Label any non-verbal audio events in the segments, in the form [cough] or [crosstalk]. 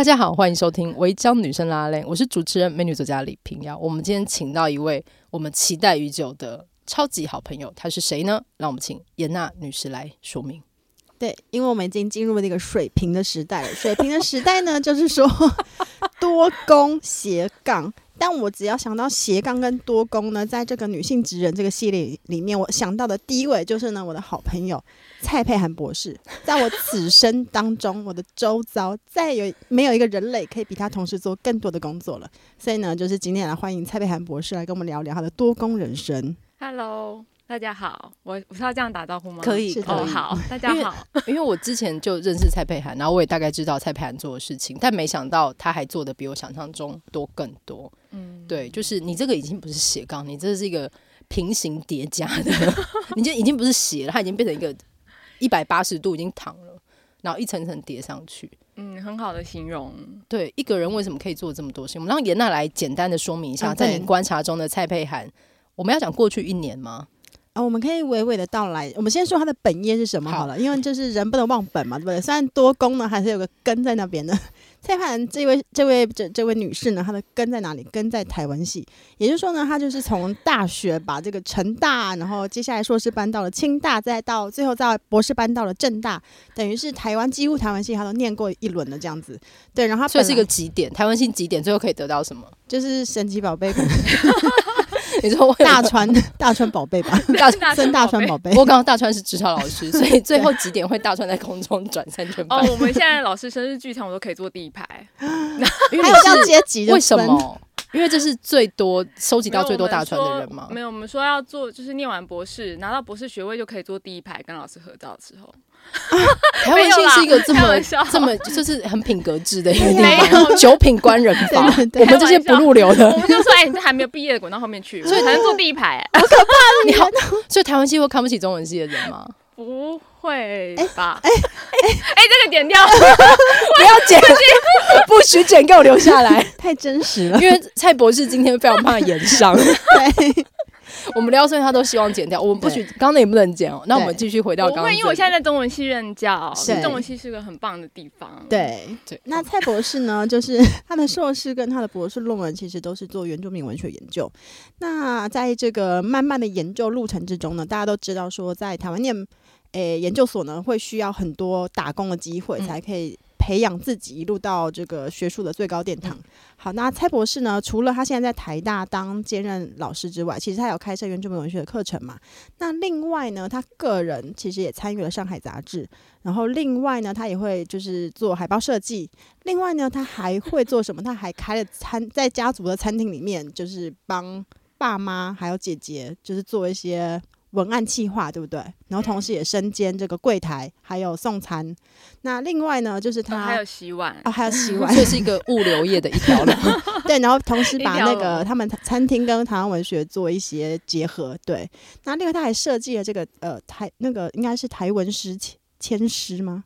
大家好，欢迎收听《违章女生拉拉链》，我是主持人美女作家李平遥。我们今天请到一位我们期待已久的超级好朋友，他是谁呢？让我们请严娜女士来说明。对，因为我们已经进入了那个水平的时代了。水平的时代呢，就是说 [laughs] 多工斜杠。但我只要想到斜杠跟多功呢，在这个女性职人这个系列里面，我想到的第一位就是呢，我的好朋友蔡佩涵博士。在我此生当中，我的周遭再有没有一个人类可以比他同时做更多的工作了。所以呢，就是今天来欢迎蔡佩涵博士来跟我们聊聊他的多功人生。Hello。大家好，我我是要这样打招呼吗？可以，哦，好，大家好。因为我之前就认识蔡佩涵，然后我也大概知道蔡佩涵做的事情，但没想到他还做的比我想象中多更多。嗯，对，就是你这个已经不是斜杠，你这是一个平行叠加的，[laughs] 你就已经不是斜了，它已经变成一个一百八十度已经躺了，然后一层层叠上去。嗯，很好的形容。对，一个人为什么可以做这么多事情？我们让严娜来简单的说明一下，在你观察中的蔡佩涵，我们要讲过去一年吗？啊，我们可以娓娓的道来。我们先说他的本业是什么好了，好，因为就是人不能忘本嘛，对不对？虽然多功呢，还是有个根在那边的。蔡盼这位、这位、这这位女士呢，她的根在哪里？根在台湾系，也就是说呢，她就是从大学把这个成大，然后接下来硕士搬到了清大，再到最后在博士搬到了政大，等于是台湾几乎台湾系她都念过一轮的这样子。对，然后她所以是一个极点，台湾系极点，最后可以得到什么？就是神奇宝贝。[laughs] [laughs] 你说大川大川宝贝吧，[laughs] 大森大川宝贝。不过刚刚大川是指导老师，所以 [laughs] 最后几点会大川在空中转三圈半。哦，我们现在老师生日剧场我都可以坐第一排，还有这样阶级的？为什么？因为这是最多收集到最多大川的人吗？没有，我们说要做，就是念完博士拿到博士学位就可以坐第一排跟老师合照的时候。[laughs] 啊、台湾性是一个这么这么就是很品格制的一个地方，九品官人法。我们这些不入流的，我们就说：“哎，你这还没有毕业的，滚到后面去。”所以才能坐第一排、欸，[laughs] 好可怕！你好，所以台湾系会看不起中文系的人吗？不会吧？哎哎哎，这个剪掉，[laughs] 不要剪，不许剪，给我留下来，太真实了。因为蔡博士今天非常怕演上。对。[laughs] 我们聊所以他都希望剪掉。我们不许，刚刚那也不能剪哦。那我们继续回到刚刚。因为我现在在中文系任教，中文系是个很棒的地方。对对。那蔡博士呢？就是他的硕士跟他的博士论文其实都是做原住民文学研究。那在这个慢慢的研究路程之中呢，大家都知道说，在台湾念诶、欸、研究所呢，会需要很多打工的机会才可以。培养自己一路到这个学术的最高殿堂。好，那蔡博士呢？除了他现在在台大当兼任老师之外，其实他有开设原住民文学的课程嘛。那另外呢，他个人其实也参与了上海杂志。然后另外呢，他也会就是做海报设计。另外呢，他还会做什么？他还开了餐，在家族的餐厅里面，就是帮爸妈还有姐姐，就是做一些。文案企划对不对？然后同时也身兼这个柜台，还有送餐。那另外呢，就是他、哦、还有洗碗啊、哦，还有洗碗，[laughs] 这是一个物流业的一条龙。[laughs] 对，然后同时把那个他们餐厅跟台湾文学做一些结合。对，那另外他还设计了这个呃台那个应该是台文诗签诗吗？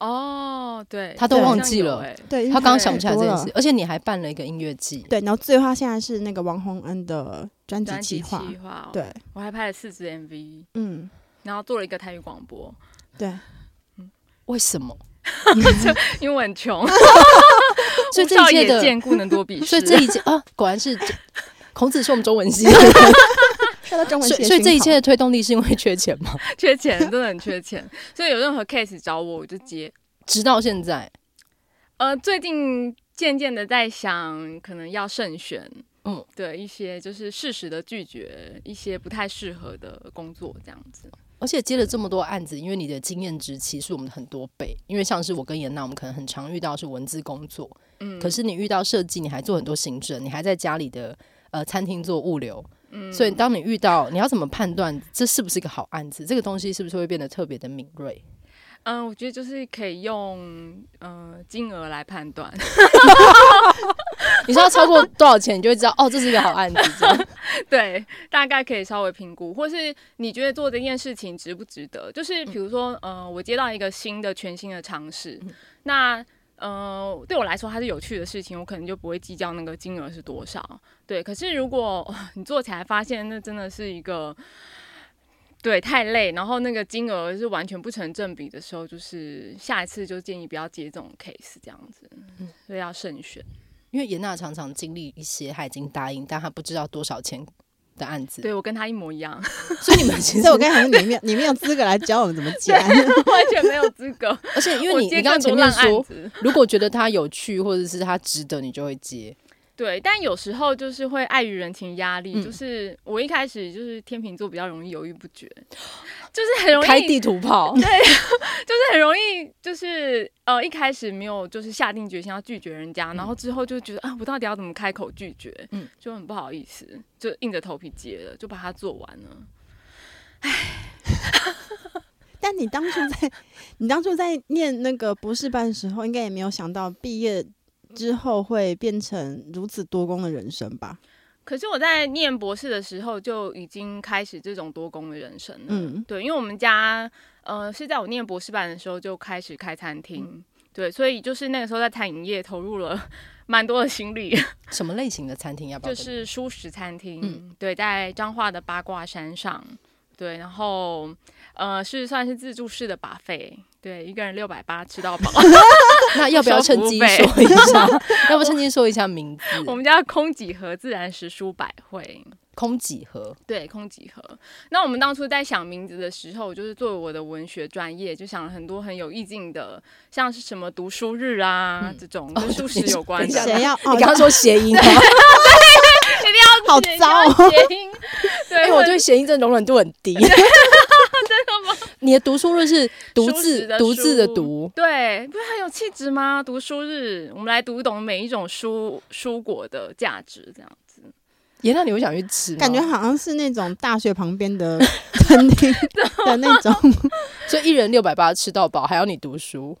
哦，对，他都忘记了，对，他刚刚想不起来这件事，而且你还办了一个音乐季，对，然后最后他现在是那个王洪恩的专辑计划，对，我还拍了四支 MV，嗯，然后做了一个台语广播，对，嗯，为什么？[laughs] 因为我很穷，[laughs] 所以这一届的见故能多比，所以这一届啊，果然是孔子是我们中文系。[laughs] 中文所以，所以这一切的推动力是因为缺钱吗？[laughs] 缺钱，真的很缺钱。所以有任何 case 找我，我就接。直到现在，呃，最近渐渐的在想，可能要慎选，嗯，对一些就是适时的拒绝一些不太适合的工作，这样子。而且接了这么多案子，因为你的经验值其实是我们很多倍。因为像是我跟严娜，我们可能很常遇到是文字工作，嗯，可是你遇到设计，你还做很多行政，你还在家里的呃餐厅做物流，嗯，所以当你遇到，你要怎么判断这是不是一个好案子？这个东西是不是会变得特别的敏锐？嗯，我觉得就是可以用呃金额来判断。你说要超过多少钱，你就会知道哦，这是一个好案子。[laughs] 对，大概可以稍微评估，或是你觉得做这件事情值不值得？就是比如说，呃，我接到一个新的、全新的尝试，嗯、那呃，对我来说它是有趣的事情，我可能就不会计较那个金额是多少。对，可是如果你做起来发现那真的是一个。[laughs] 对，太累，然后那个金额是完全不成正比的时候，就是下一次就建议不要接这种 case，这样子，所以要慎选。因为严娜常常经历一些她已经答应，但她不知道多少钱的案子。对，我跟他一模一样，[laughs] 所以你们其实 [laughs] 我跟你讲，你没有你没有资格来教我们怎么接，[laughs] 完全没有资格。而且因为你你刚刚前面说，如果觉得他有趣或者是他值得，你就会接。对，但有时候就是会碍于人情压力，嗯、就是我一开始就是天秤座比较容易犹豫不决，就是很容易开地图炮，对，[laughs] 就是很容易就是呃一开始没有就是下定决心要拒绝人家，嗯、然后之后就觉得啊我到底要怎么开口拒绝，嗯，就很不好意思，就硬着头皮接了，就把它做完了。唉，[laughs] 但你当初在你当初在念那个博士班的时候，应该也没有想到毕业。之后会变成如此多功的人生吧？可是我在念博士的时候就已经开始这种多功的人生了。嗯，对，因为我们家呃是在我念博士班的时候就开始开餐厅，嗯、对，所以就是那个时候在餐饮业投入了 [laughs] 蛮多的心力。什么类型的餐厅？要不要？就是舒食餐厅。嗯，对，在彰化的八卦山上。对，然后呃是算是自助式的 buffet。对，一个人六百八吃到饱。[laughs] 那要不要趁机说一下？要不趁机说一下名字？我们家空几何自然时书百会。空几何？对，空几何。那我们当初在想名字的时候，就是作为我的文学专业，就想了很多很有意境的，像是什么读书日啊、嗯、这种跟素食有关的。谁要？你刚刚说谐音吗？[laughs] 一定要好糟哦！谐音。[laughs] 对，因为我对谐音这容忍度很低。[laughs] 真的吗？你的读书日是独自独自的读，对，不是很有气质吗？读书日，我们来读懂每一种蔬蔬果的价值，这样子。颜讷，你会想去吃？感觉好像是那种大学旁边的 [laughs] 餐厅的那种，所以一人六百八吃到饱，还要你读书。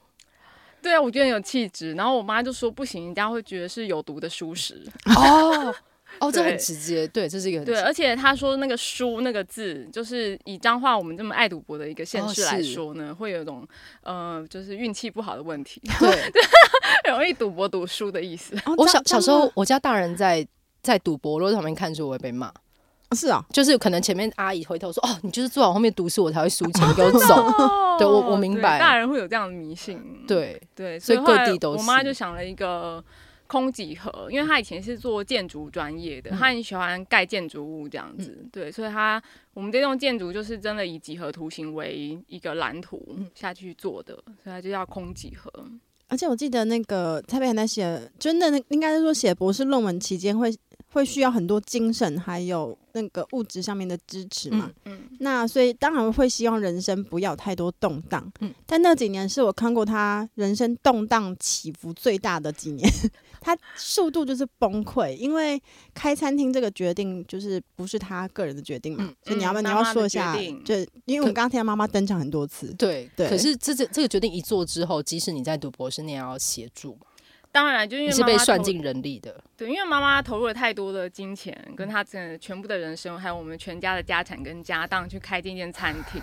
对啊，我觉得很有气质。然后我妈就说不行，人家会觉得是有毒的书食哦。哦，这很直接，对，这是一个对，而且他说那个“书”那个字，就是以彰化我们这么爱赌博的一个县市来说呢，会有一种呃，就是运气不好的问题，对，[laughs] 很容易赌博赌输的意思。我小小时候，我家大人在在赌博，如果在旁边看书，我会被骂。是啊，就是可能前面阿姨回头说：“哦，你就是坐我后面读书，我才会输钱，给我走。”对，我我明白，大人会有这样的迷信。对对，所以各地都是。我妈就想了一个。空几何，因为他以前是做建筑专业的，他很喜欢盖建筑物这样子，嗯、对，所以他我们这栋建筑就是真的以几何图形为一个蓝图下去做的，所以它就叫空几何。而且我记得那个蔡佩涵在写，真的应该是说写博士论文期间会会需要很多精神还有那个物质上面的支持嘛，嗯，嗯，那所以当然会希望人生不要太多动荡，嗯，但那几年是我看过他人生动荡起伏最大的几年。他速度就是崩溃，因为开餐厅这个决定就是不是他个人的决定嘛，嗯、所以你要不要、嗯、你要说一下？就因为我们刚刚听到妈妈登场很多次，对对。对可是这这这个决定一做之后，即使你在读博士，你也要协助。当然，就因为是被算进人力的，对，因为妈妈投入了太多的金钱，跟她整全部的人生，还有我们全家的家产跟家当去开这间餐厅，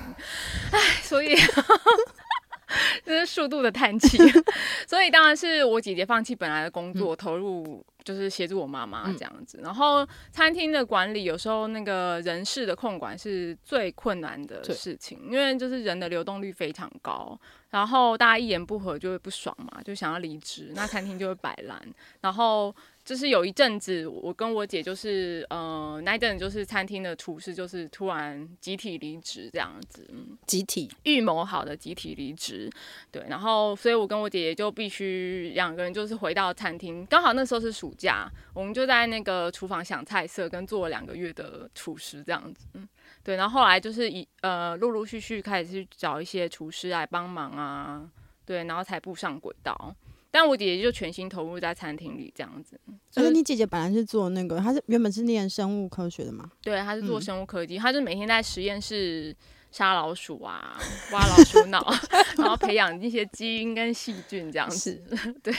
唉，所以。[laughs] 这是速度的叹气，[laughs] 所以当然是我姐姐放弃本来的工作，投入就是协助我妈妈这样子。然后餐厅的管理有时候那个人事的控管是最困难的事情，因为就是人的流动率非常高，然后大家一言不合就会不爽嘛，就想要离职，那餐厅就会摆烂。然后就是有一阵子，我跟我姐就是呃，那一阵就是餐厅的厨师，就是突然集体离职这样子，嗯集体预谋好的集体离职，对，然后所以我跟我姐姐就必须两个人就是回到餐厅，刚好那时候是暑假，我们就在那个厨房想菜色，跟做了两个月的厨师这样子，嗯，对，然后后来就是一呃陆陆续续开始去找一些厨师来帮忙啊，对，然后才步上轨道。但我姐姐就全心投入在餐厅里这样子。而且你姐姐本来是做那个，她是原本是念生物科学的嘛？对，她是做生物科技，嗯、她就每天在实验室杀老鼠啊，挖老鼠脑，[laughs] 然后培养一些基因跟细菌这样子。对。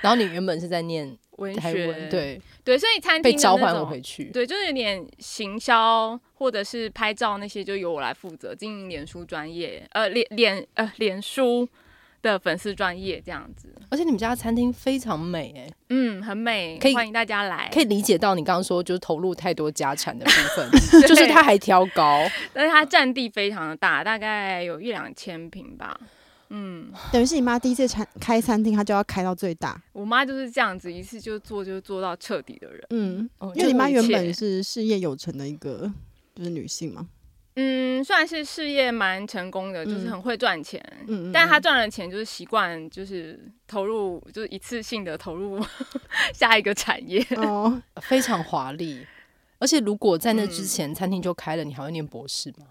然后你原本是在念文学，对对，所以餐厅被召唤回去，对，就是有点行销或者是拍照那些，就由我来负责经营脸书专业，呃，脸脸呃脸书。的粉丝专业这样子，而且你们家餐厅非常美哎、欸，嗯，很美，可以欢迎大家来。可以理解到你刚刚说就是投入太多家产的部分，[laughs] 就是它还挑高，但是它占地非常的大，大概有一两千平吧。嗯，等于是你妈第一次餐开餐厅，她就要开到最大。我妈就是这样子，一次就做就做到彻底的人。嗯，因为你妈原本是事业有成的一个就是女性嘛。嗯，算是事业蛮成功的，就是很会赚钱。嗯，但他赚了钱就是习惯，就是投入，就是一次性的投入 [laughs] 下一个产业。哦，非常华丽。而且如果在那之前餐厅就开了，你还会念博士吗？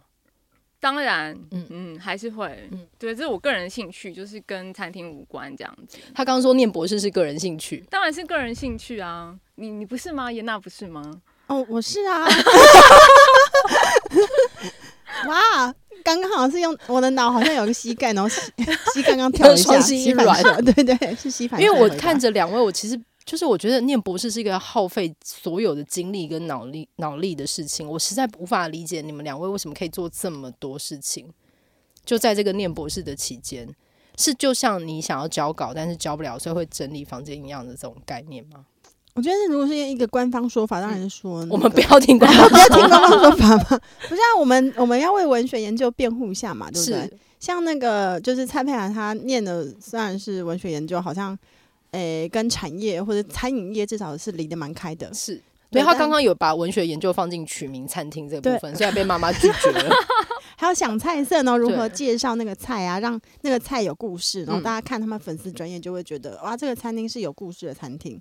当然，嗯嗯，还是会。嗯，对，这是我个人兴趣，就是跟餐厅无关这样子。他刚刚说念博士是个人兴趣，当然是个人兴趣啊。你你不是吗？严娜不是吗？哦，我是啊。[laughs] [laughs] 哇，刚刚好像是用我的脑，好像有个膝盖，然后膝 [laughs] 膝刚刚跳一下，[laughs] 膝软，对对，是膝反。因为我看着两位，我其实就是我觉得念博士是一个要耗费所有的精力跟脑力脑力的事情，我实在无法理解你们两位为什么可以做这么多事情。就在这个念博士的期间，是就像你想要交稿，但是交不了，所以会整理房间一样的这种概念吗？我觉得，如果是一个官方说法，当然是说、那个、我们不要听官方，[laughs] 不要听官方说法嘛。不是啊，我们我们要为文学研究辩护一下嘛，对不对？像那个就是蔡佩兰，她念的虽然是文学研究，好像诶、欸、跟产业或者餐饮业至少是离得蛮开的。是，对，他刚刚有把文学研究放进取名餐厅这部分，虽然被妈妈拒绝了。[laughs] 还有想菜色呢，如何介绍那个菜啊，让那个菜有故事，然后大家看他们粉丝专业就会觉得哇，这个餐厅是有故事的餐厅。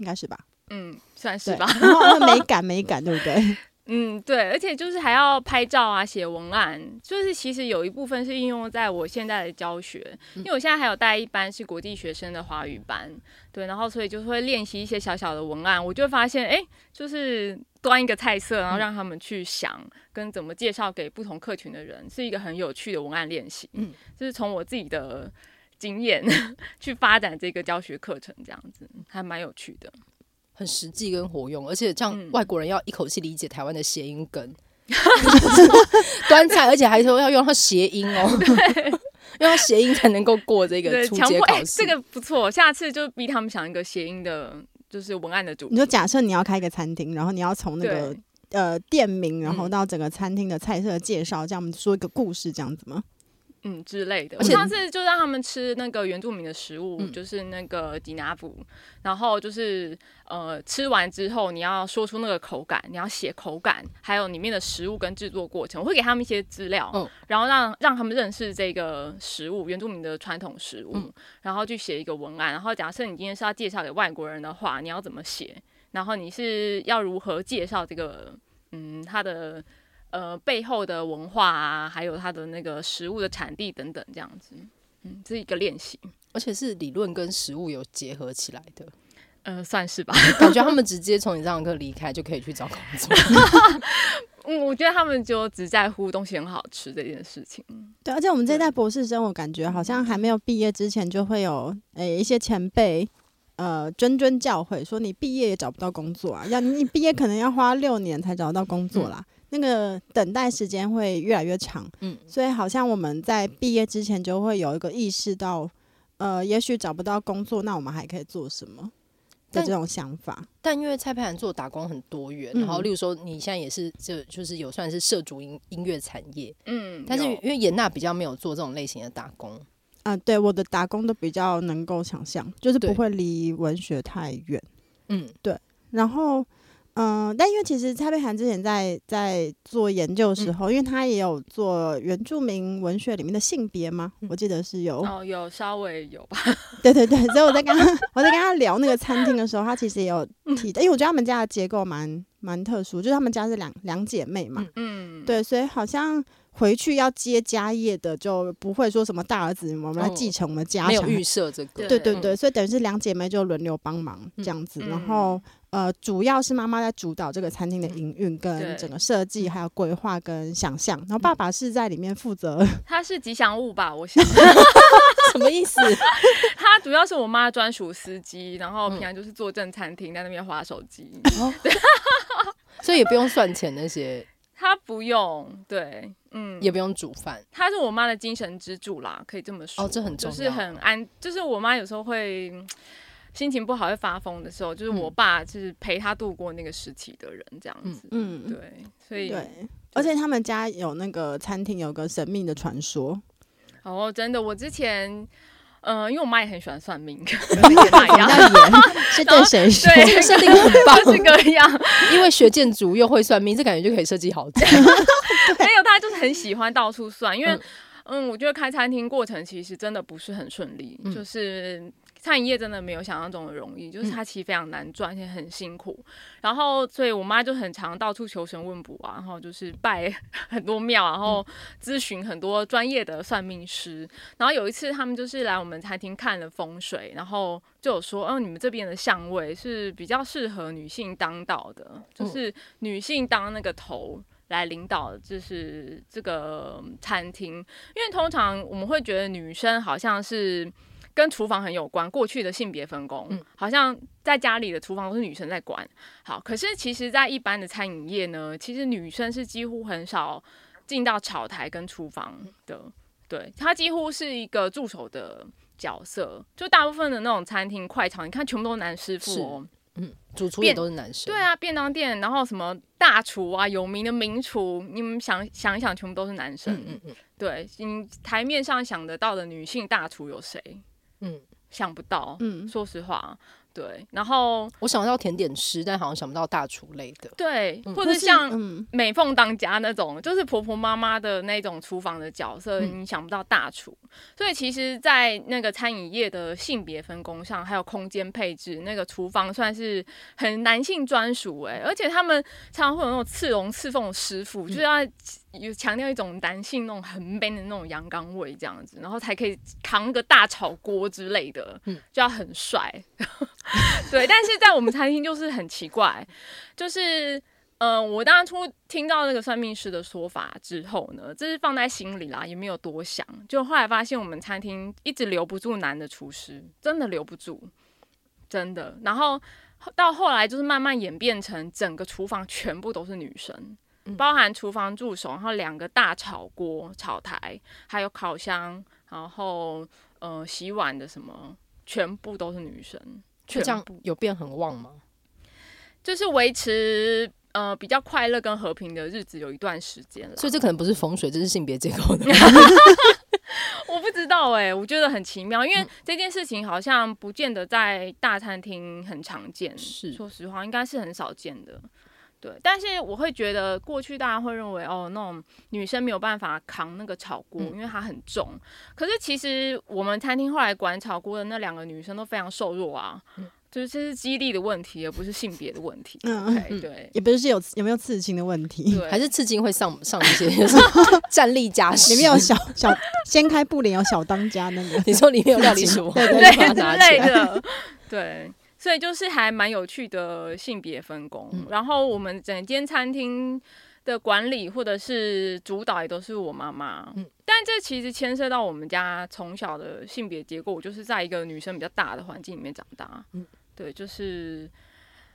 应该是吧，嗯，算是吧。[laughs] 然 [laughs] 后美感，美感，对不对？[laughs] 嗯，对，而且就是还要拍照啊，写文案，就是其实有一部分是应用在我现在的教学，因为我现在还有带一班是国际学生的华语班，对，然后所以就会练习一些小小的文案，我就发现，哎，就是端一个菜色，然后让他们去想跟怎么介绍给不同客群的人，是一个很有趣的文案练习。嗯，就是从我自己的。经验 [laughs] 去发展这个教学课程，这样子还蛮有趣的，很实际跟活用，而且这样外国人要一口气理解台湾的谐音梗，嗯、[laughs] 端菜，而且还说要用它谐音哦，[laughs] 用谐音才能够过这个初阶考试，欸，这个不错，下次就逼他们想一个谐音的，就是文案的主题。你就假设你要开一个餐厅，然后你要从那个呃店名，然后到整个餐厅的菜色介绍，这样我们说一个故事，这样子吗？嗯之类的，我上次就让他们吃那个原住民的食物，嗯、就是那个吉拿布，然后就是呃吃完之后你要说出那个口感，你要写口感，还有里面的食物跟制作过程，我会给他们一些资料，嗯、然后让让他们认识这个食物，原住民的传统食物，嗯、然后去写一个文案，然后假设你今天是要介绍给外国人的话，你要怎么写？然后你是要如何介绍这个嗯他的。呃，背后的文化啊，还有它的那个食物的产地等等，这样子，嗯，这是一个练习，而且是理论跟食物有结合起来的，呃，算是吧。[laughs] 感觉他们直接从你这堂课离开就可以去找工作。[laughs] 嗯，我觉得他们就只在乎东西很好吃这件事情。对，而且我们这代博士生，我感觉好像还没有毕业之前，就会有诶、欸、一些前辈呃谆谆教诲，说你毕业也找不到工作啊，要你毕业可能要花六年才找到工作啦。嗯那个等待时间会越来越长，嗯，所以好像我们在毕业之前就会有一个意识到，呃，也许找不到工作，那我们还可以做什么的这种想法。但，因为蔡佩涵做打工很多元，然后例如说你现在也是就就是有算是涉足音音乐产业，嗯，但是因为严娜比较没有做这种类型的打工，啊、呃，对，我的打工都比较能够想象，就是不会离文学太远。嗯，对。然后，嗯、呃，但因为其实蔡佩涵之前在在做研究的时候，嗯、因为他也有做原住民文学里面的性别嘛，嗯、我记得是有哦，有稍微有吧。对对对，[laughs] 所以我在跟他我在跟他聊那个餐厅的时候，他其实也有提的，因为我觉得他们家的结构蛮蛮特殊，就是他们家是两两姐妹嘛，嗯，对，所以好像。回去要接家业的就不会说什么大儿子，我们来继承我们家，没有预设这个。对对对，所以等于是两姐妹就轮流帮忙这样子。然后呃，主要是妈妈在主导这个餐厅的营运跟整个设计，还有规划跟想象。然后爸爸是在里面负责，[laughs] 他是吉祥物吧？我想 [laughs] [laughs] 什么意思？他主要是我妈专属司机，然后平常就是坐镇餐厅，在那边划手机，所以也不用算钱那些。他不用，对，嗯，也不用煮饭，他是我妈的精神支柱啦，可以这么说。哦，这很重要，就是很安，就是我妈有时候会心情不好会发疯的时候，就是我爸就是陪他度过那个时期的人，这样子。嗯，对，所以对，而且他们家有那个餐厅有个神秘的传说。哦，真的，我之前。嗯，因为我妈也很喜欢算命，[laughs] 跟妈一样，是对谁说？对，设定很棒，各式各样。因为学建筑又会算命，这感觉就可以设计豪宅。[laughs] 没有，他就是很喜欢到处算，因为嗯，我觉得开餐厅过程其实真的不是很顺利，就是。餐饮业真的没有想象中的容易，就是它其实非常难赚，而且很辛苦。然后，所以我妈就很常到处求神问卜啊，然后就是拜 [laughs] 很多庙，然后咨询很多专业的算命师。然后有一次，他们就是来我们餐厅看了风水，然后就有说：“哦，你们这边的相位是比较适合女性当道的，就是女性当那个头来领导，就是这个餐厅。因为通常我们会觉得女生好像是。”跟厨房很有关，过去的性别分工，嗯、好像在家里的厨房都是女生在管。好，可是其实，在一般的餐饮业呢，其实女生是几乎很少进到炒台跟厨房的。对，她几乎是一个助手的角色。就大部分的那种餐厅快炒，你看全部都是男师傅哦，嗯，主厨也都是男生。对啊，便当店，然后什么大厨啊，有名的名厨，你们想想一想，全部都是男生。嗯嗯嗯，对，你台面上想得到的女性大厨有谁？嗯，想不到。嗯，说实话。对，然后我想到甜点师，但好像想不到大厨类的。对，或者像美凤当家那种，就是婆婆妈妈的那种厨房的角色，你想不到大厨。所以其实，在那个餐饮业的性别分工上，还有空间配置，那个厨房算是很男性专属哎，而且他们常常会有那种刺龙刺凤的师傅，就是要有强调一种男性那种很 man 的那种阳刚味这样子，然后才可以扛个大炒锅之类的，就要很帅。[laughs] 对，但是在我们餐厅就是很奇怪，就是嗯、呃，我当初听到那个算命师的说法之后呢，这是放在心里啦，也没有多想，就后来发现我们餐厅一直留不住男的厨师，真的留不住，真的。然后到后来就是慢慢演变成整个厨房全部都是女生，包含厨房助手，然后两个大炒锅、炒台，还有烤箱，然后呃洗碗的什么，全部都是女生。就这样有变很旺吗？就是维持呃比较快乐跟和平的日子有一段时间了，所以这可能不是风水，这是性别结构的。[laughs] 我不知道哎、欸，我觉得很奇妙，因为这件事情好像不见得在大餐厅很常见，是说实话，应该是很少见的。对，但是我会觉得过去大家会认为哦，那种女生没有办法扛那个炒锅，嗯、因为它很重。可是其实我们餐厅后来管炒锅的那两个女生都非常瘦弱啊，嗯、就是这是肌力的问题，而不是性别的问题。嗯 okay, 对，也不是有有没有刺青的问题，对还是刺青会上上一些 [laughs] [laughs] 站立加 [laughs] 时，里面有小小掀开布帘有小当家那个，你说里面有料理鼠对对对之类的，对。所以就是还蛮有趣的性别分工，嗯、然后我们整间餐厅的管理或者是主导也都是我妈妈，嗯、但这其实牵涉到我们家从小的性别结构，我就是在一个女生比较大的环境里面长大，嗯、对，就是。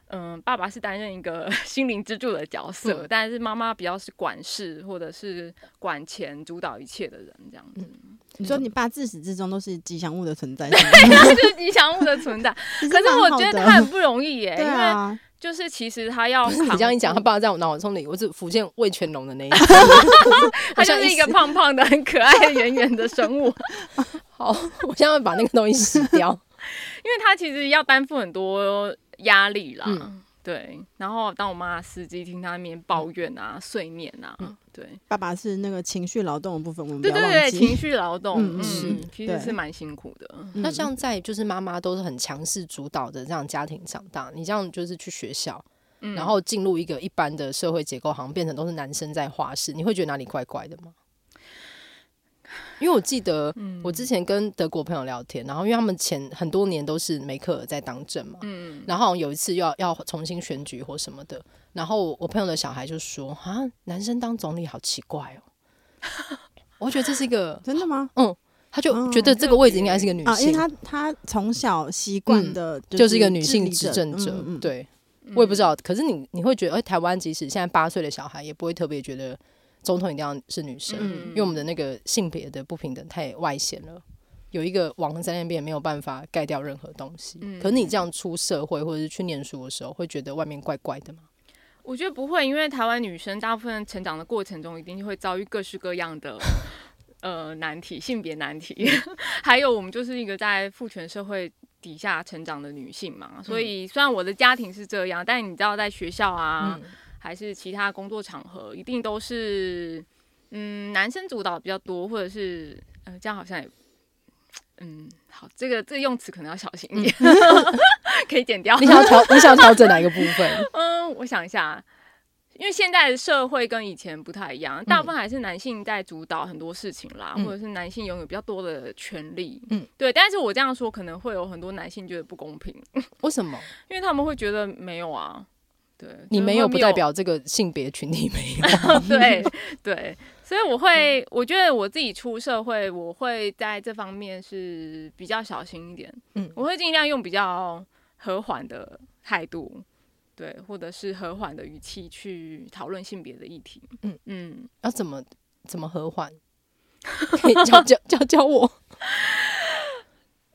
嗯，爸爸是担任一个 [laughs] 心灵支柱的角色，嗯、但是妈妈比较是管事或者是管钱、主导一切的人，这样子。嗯、你说你爸自始至终都是吉祥物的存在，[laughs] 对，他是吉祥物的存在。[laughs] 可是我觉得他很不容易耶，因为就是其实他要你这样一讲，他爸在我脑中里，我只浮现魏全龙的那一个，他就是一个胖胖的、很可爱的、圆圆的生物。好，我现在会把那个东西洗掉。因为他其实要担负很多压力啦。嗯。对，然后当我妈司机听他那边抱怨啊、睡眠啊，嗯。对，爸爸是那个情绪劳动的部分，我们对对对，情绪劳动，嗯嗯，是其实是蛮辛苦的。那像在就是妈妈都是很强势主导的这样家庭长大，你这样就是去学校，嗯。然后进入一个一般的社会结构，好像变成都是男生在话事，你会觉得哪里怪怪的吗？因为我记得我之前跟德国朋友聊天，然后因为他们前很多年都是梅克尔在当政嘛，嗯，然后有一次要要重新选举或什么的，然后我朋友的小孩就说啊，男生当总理好奇怪哦，[laughs] 我觉得这是一个 [laughs] 真的吗？嗯，他就觉得这个位置应该是一个女啊，因为，他他从小习惯的就是一个女性执执政者，嗯嗯嗯。对，我也不知道，可是你你会觉得，哎，台湾即使现在八岁的小孩，也不会特别觉得总统一定要是女生，嗯。因为我们的那个性别的不平等太外显了，有一个网在那边没有办法盖掉任何东西。嗯。可是你这样出社会或者是去念书的时候，会觉得外面怪怪的吗？我觉得不会，因为台湾女生大部分成长的过程中，一定会遭遇各式各样的 [laughs] 呃难题，性别难题，[laughs] 还有我们就是一个在父权社会底下成长的女性嘛，所以虽然我的家庭是这样，但你知道在学校啊，嗯还是其他工作场合，一定都是嗯男生主导比较多，或者是呃这样好像也。嗯，好，这个这个用词可能要小心一点，[laughs] 可以剪掉。你想要调，你想要调整哪一个部分？[laughs] 嗯，我想一下，因为现在的社会跟以前不太一样，大部分还是男性在主导很多事情啦，嗯或者是男性拥有比较多的权利。嗯，对。但是我这样说，可能会有很多男性觉得不公平，为什么？因为他们会觉得没有啊。对，你没有不代表这个性别群体没有。[laughs] 对对，所以我会，我觉得我自己出社会，我会在这方面是比较小心一点。嗯，我会尽量用比较和缓的态度，对，或者是和缓的语气去讨论性别的议题。嗯嗯，要怎么怎么和缓？[laughs] 可以教教教教我。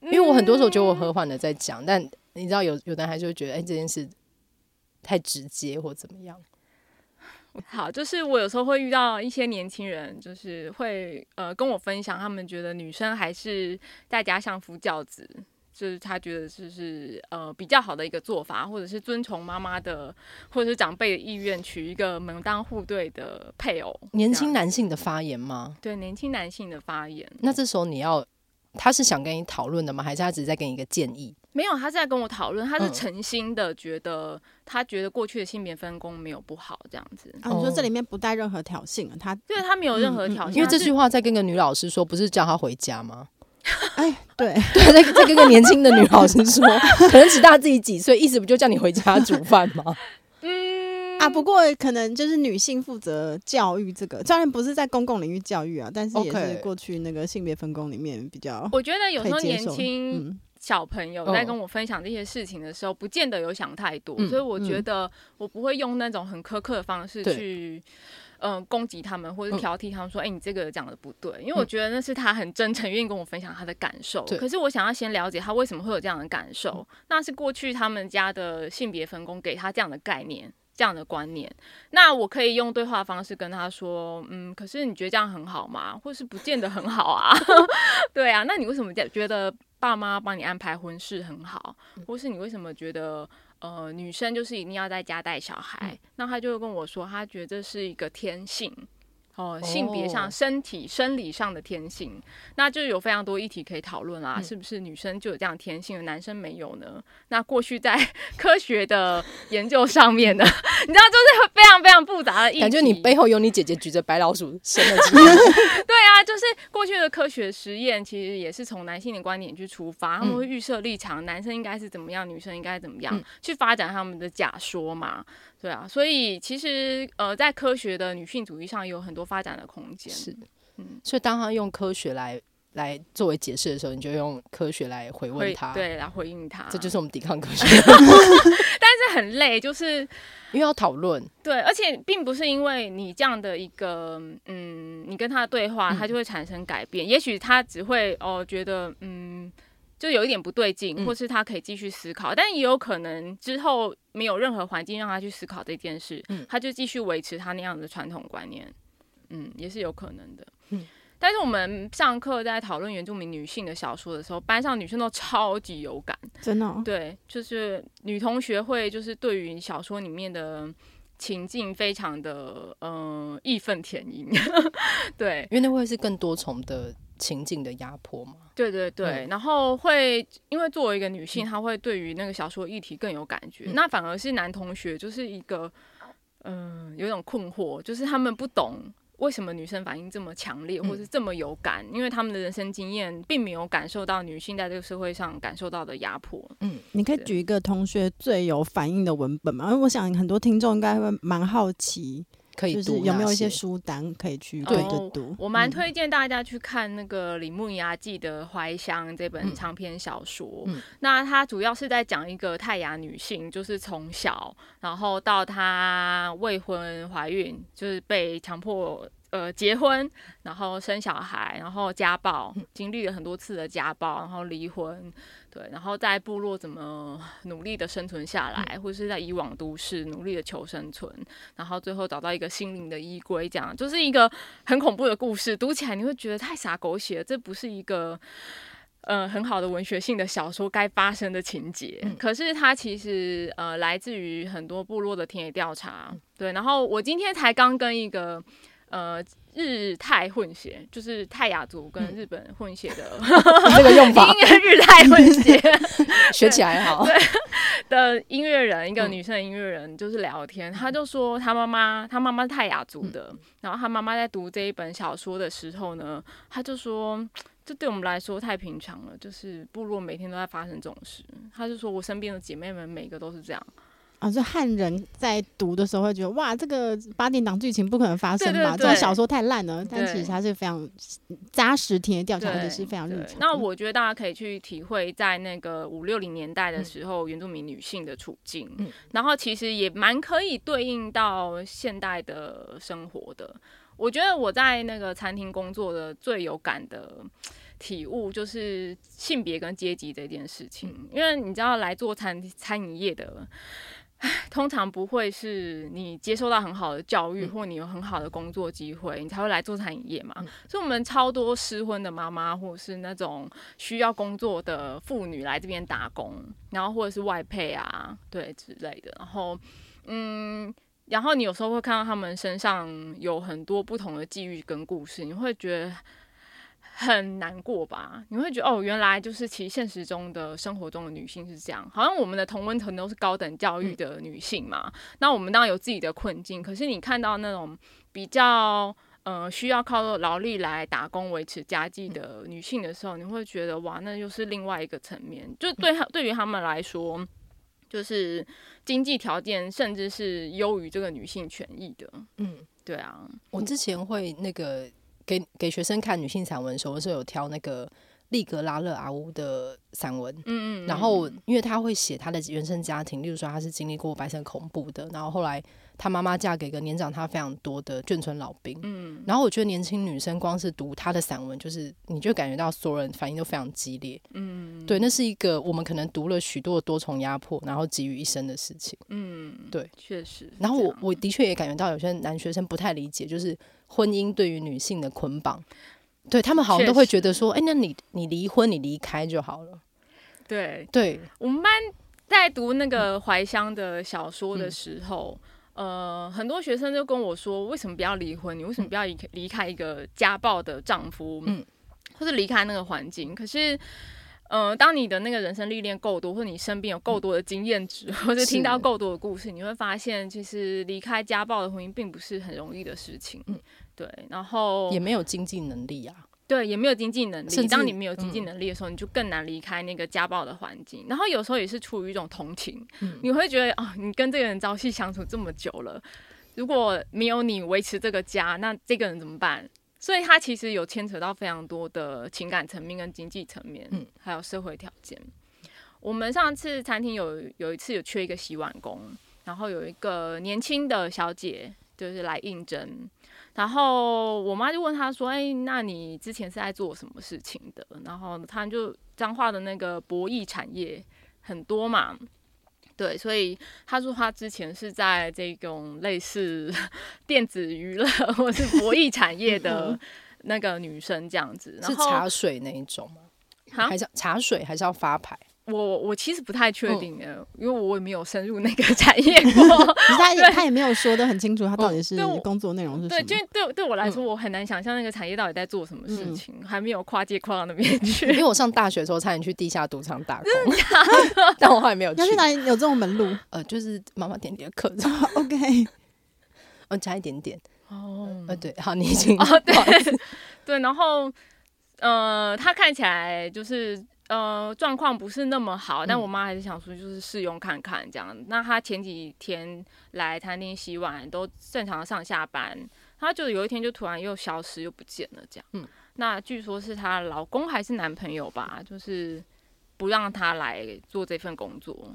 因为我很多时候觉得我和缓的在讲，但你知道有有的人还是会觉得，哎、欸，这件事太直接或怎么样。[laughs] 好，就是我有时候会遇到一些年轻人，就是会呃跟我分享，他们觉得女生还是在家相夫教子，就是他觉得就是呃比较好的一个做法，或者是遵从妈妈的或者是长辈的意愿，娶一个门当户对的配偶。年轻男性的发言吗？对，年轻男性的发言。那这时候你要，他是想跟你讨论的吗？还是他只是在给你一个建议？没有，他是在跟我讨论，他是诚心的，觉得、嗯、他觉得过去的性别分工没有不好，这样子。啊，你说这里面不带任何挑衅啊？他对他没有任何挑衅、嗯嗯，因为这句话在跟个女老师说，不是叫他回家吗？[laughs] 哎，对 [laughs] 对，在在跟个年轻的女老师说，可能只大自己几岁，意思不就叫你回家煮饭吗？[laughs] 嗯啊，不过可能就是女性负责教育这个，虽然不是在公共领域教育啊，但是也是过去那个性别分工里面比较。我觉得有时候年轻。嗯小朋友在跟我分享这些事情的时候，不见得有想太多，嗯、所以我觉得我不会用那种很苛刻的方式去，嗯、呃，攻击他们或者挑剔他们说，哎、嗯欸，你这个讲的不对，因为我觉得那是他很真诚，愿意跟我分享他的感受。可是我想要先了解他为什么会有这样的感受，那是过去他们家的性别分工给他这样的概念。这样的观念，那我可以用对话方式跟他说，嗯，可是你觉得这样很好吗？或是不见得很好啊？[laughs] 对啊，那你为什么觉得爸妈帮你安排婚事很好？或是你为什么觉得呃女生就是一定要在家带小孩？那他就会跟我说，他觉得这是一个天性。哦，性别上、身体、生理上的天性，那就有非常多议题可以讨论啦。是不是女生就有这样天性，男生没有呢？那过去在 [laughs] 科学的研究上面呢，[laughs] 你知道，就是非常非常复杂的议题。感觉你背后有你姐姐举着白老鼠生的。[laughs] 对啊，就是过去的科学实验，其实也是从男性的观点去出发，他们会预设立场，男生应该是怎么样，女生应该怎么样，去发展他们的假说嘛。对啊，所以其实呃，在科学的女性主义上有很多发展的空间。是，嗯，所以当他用科学来来作为解释的时候，你就用科学来回问他，对，来回应他。这就是我们抵抗科学，[laughs] 但是很累，就是因为要讨论。对，而且并不是因为你这样的一个嗯，你跟他的对话，他就会产生改变。嗯、也许他只会哦觉得嗯。就有一点不对劲，或是他可以继续思考，嗯，但也有可能之后没有任何环境让他去思考这件事，嗯，他就继续维持他那样的传统观念，嗯，也是有可能的。嗯，但是我们上课在讨论原住民女性的小说的时候，班上女生都超级有感，真的、哦。对，就是女同学会就是对于小说里面的情境非常的嗯义愤填膺，[laughs] 对，因为那会是更多重的情境的压迫嘛。对对对，嗯、然后会因为作为一个女性，她会对于那个小说议题更有感觉，嗯、那反而是男同学就是一个。嗯，有种困惑，就是他们不懂为什么女生反应这么强烈，或是这么有感，嗯、因为他们的人生经验并没有感受到女性在这个社会上感受到的压迫。嗯，你可以举一个同学最有反应的文本吗？因为我想很多听众应该会蛮好奇。可以读有没有一些书单可以去对着读？我蛮推荐大家去看那个李木雅记的《怀乡》这本长篇小说。那它主要是在讲一个泰雅女性，就是从小然后到她未婚怀孕，就是被强迫呃结婚，然后生小孩，然后家暴，经历了很多次的家暴，然后离婚。对，然后在部落怎么努力的生存下来，或是在以往都市努力的求生存，然后最后找到一个心灵的依归，这样就是一个很恐怖的故事。读起来你会觉得太傻狗血了，这不是一个呃很好的文学性的小说该发生的情节。嗯、可是它其实呃来自于很多部落的田野调查。对，然后我今天才刚跟一个呃。日泰混血，就是泰雅族跟日本混血的、嗯、这个用法，日泰混血，[laughs] 学起来好。对的音乐人，一个女生的音乐人，就是聊天，她就说她妈妈，她妈妈是泰雅族的，然后她妈妈在读这一本小说的时候呢，她就说，这对我们来说太平常了，就是部落每天都在发生这种事。他就说我身边的姐妹们每个都是这样。啊，就汉人在读的时候会觉得，哇，这个八点档剧情不可能发生吧？这种小说太烂了。但其实它是非常扎实田野调查，而且是非常日常。那我觉得大家可以去体会，在那个五六零年代的时候，原住民女性的处境。嗯、然后其实也蛮可以对应到现代的生活的。我觉得我在那个餐厅工作的最有感的体悟，就是性别跟阶级这件事情。嗯、因为你知道，来做餐餐饮业的。[laughs] 通常不会是你接受到很好的教育，或你有很好的工作机会，你才会来做餐饮业嘛。所以，我们超多失婚的妈妈，或者是那种需要工作的妇女来这边打工，然后或者是外配啊，对之类的。然后，嗯，然后你有时候会看到他们身上有很多不同的际遇跟故事，你会觉得。很难过吧？你会觉得哦，原来就是其实现实中的生活中的女性是这样，好像我们的同温层都是高等教育的女性嘛。嗯、那我们当然有自己的困境，可是你看到那种比较呃需要靠劳力来打工维持家计的女性的时候，你会觉得哇，那又是另外一个层面。就对她对于他们来说，就是经济条件甚至是优于这个女性权益的。嗯，对啊，我之前会那个。给给学生看女性散文的时候，我是有挑那个利格拉勒阿乌的散文，嗯，嗯嗯，然后因为他会写他的原生家庭，例如说他是经历过白色恐怖的，然后后来他妈妈嫁给一个年长他非常多的眷村老兵，嗯，然后我觉得年轻女生光是读他的散文，就是你就感觉到所有人反应都非常激烈，嗯，对，那是一个我们可能读了许多多重压迫，然后集于一身的事情，嗯，对，确实，然后我我的确也感觉到有些男学生不太理解，就是。婚姻对于女性的捆绑，对他们好像都会觉得说，哎、欸，那你你离婚，你离开就好了。对。对，对我们班在读那个怀乡的小说的时候，嗯、呃，很多学生就跟我说，为什么不要离婚？你为什么不要离离开一个家暴的丈夫？嗯，或是离开那个环境？可是。嗯、呃，当你的那个人生历练够多，或者你身边有够多的经验值，嗯、或者听到够多的故事，你会发现，其实离开家暴的婚姻并不是很容易的事情。嗯，对，然后也没有经济能力啊。对，也没有经济能力。当你没有经济能力的时候，嗯、你就更难离开那个家暴的环境。然后有时候也是出于一种同情，嗯、你会觉得啊、哦，你跟这个人朝夕相处这么久了，如果没有你维持这个家，那这个人怎么办？所以他其实有牵扯到非常多的情感层面跟经济层面，嗯，还有社会条件。我们上次餐厅有有一次有缺一个洗碗工，然后有一个年轻的小姐就是来应征，然后我妈就问他说：“哎，那你之前是在做什么事情的？”然后他就彰化的那个博弈产业很多嘛。对，所以他说他之前是在这种类似 [laughs] 电子娱乐或是博弈产业的那个女生这样子，然后是茶水那一种吗？还是茶水，还是要发牌？我我其实不太确定的，嗯、因为我也没有深入那个 [laughs] 产业过。[laughs] 他也他也没有说的很清楚，他到底是工作内容是什么？对，就对对我来说，我很难想象那个产业到底在做什么事情，嗯、还没有跨界跨到那边去。因为我上大学的时候差点去地下赌场打工，[laughs] 但我后来没有去。要去哪里有这种门路？呃，就是妈妈点点课程。OK，嗯，加一点点。哦，呃，对，好，你已经哦，对对，然后呃，他看起来就是。呃，状况不是那么好，但我妈还是想说，就是试用看看这样。嗯、那她前几天来餐厅洗碗，都正常上下班，她就有一天就突然又消失又不见了这样。嗯，那据说是她老公还是男朋友吧，就是不让她来做这份工作，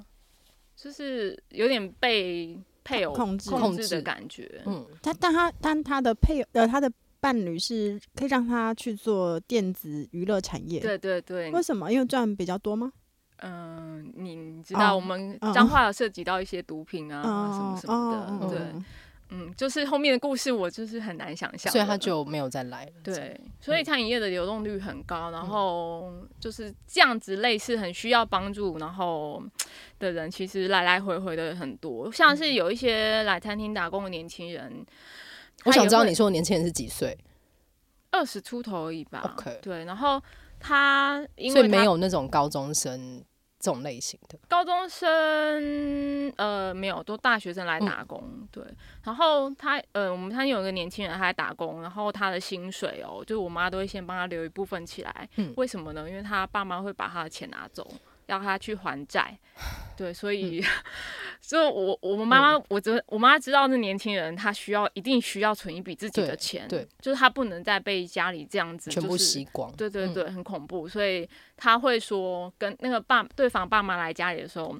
就是有点被配偶控制控制的感觉。嗯，她但她但她的配偶呃她的。伴侣是可以让他去做电子娱乐产业，对对对。为什么？因为赚比较多吗？嗯，你知道我们彰化有涉及到一些毒品啊，什么什么的，对，嗯，就是后面的故事我就是很难想象，所以他就没有再来了。对，所以餐饮业的流动率很高，然后就是这样子类似很需要帮助，然后的人其实来来回回的很多，像是有一些来餐厅打工的年轻人。我想知道你说的年轻人是几岁？二十出头而已吧。OK，对。然后他，因为他所以没有那种高中生这种类型的。高中生呃没有，都大学生来打工。嗯、对。然后他呃，我们他有一个年轻人他来打工，然后他的薪水哦，就是我妈都会先帮他留一部分起来。嗯。为什么呢？因为他爸妈会把他的钱拿走。要他去还债，[sighs] 对，所以，[laughs] 嗯、所以我我们妈妈，我知我妈知道那年轻人他需要一定需要存一笔自己的钱，对，对就是他不能再被家里这样子、就是、全部吸光，对对对，很恐怖，所以他会说跟那个爸对方爸妈来家里的时候，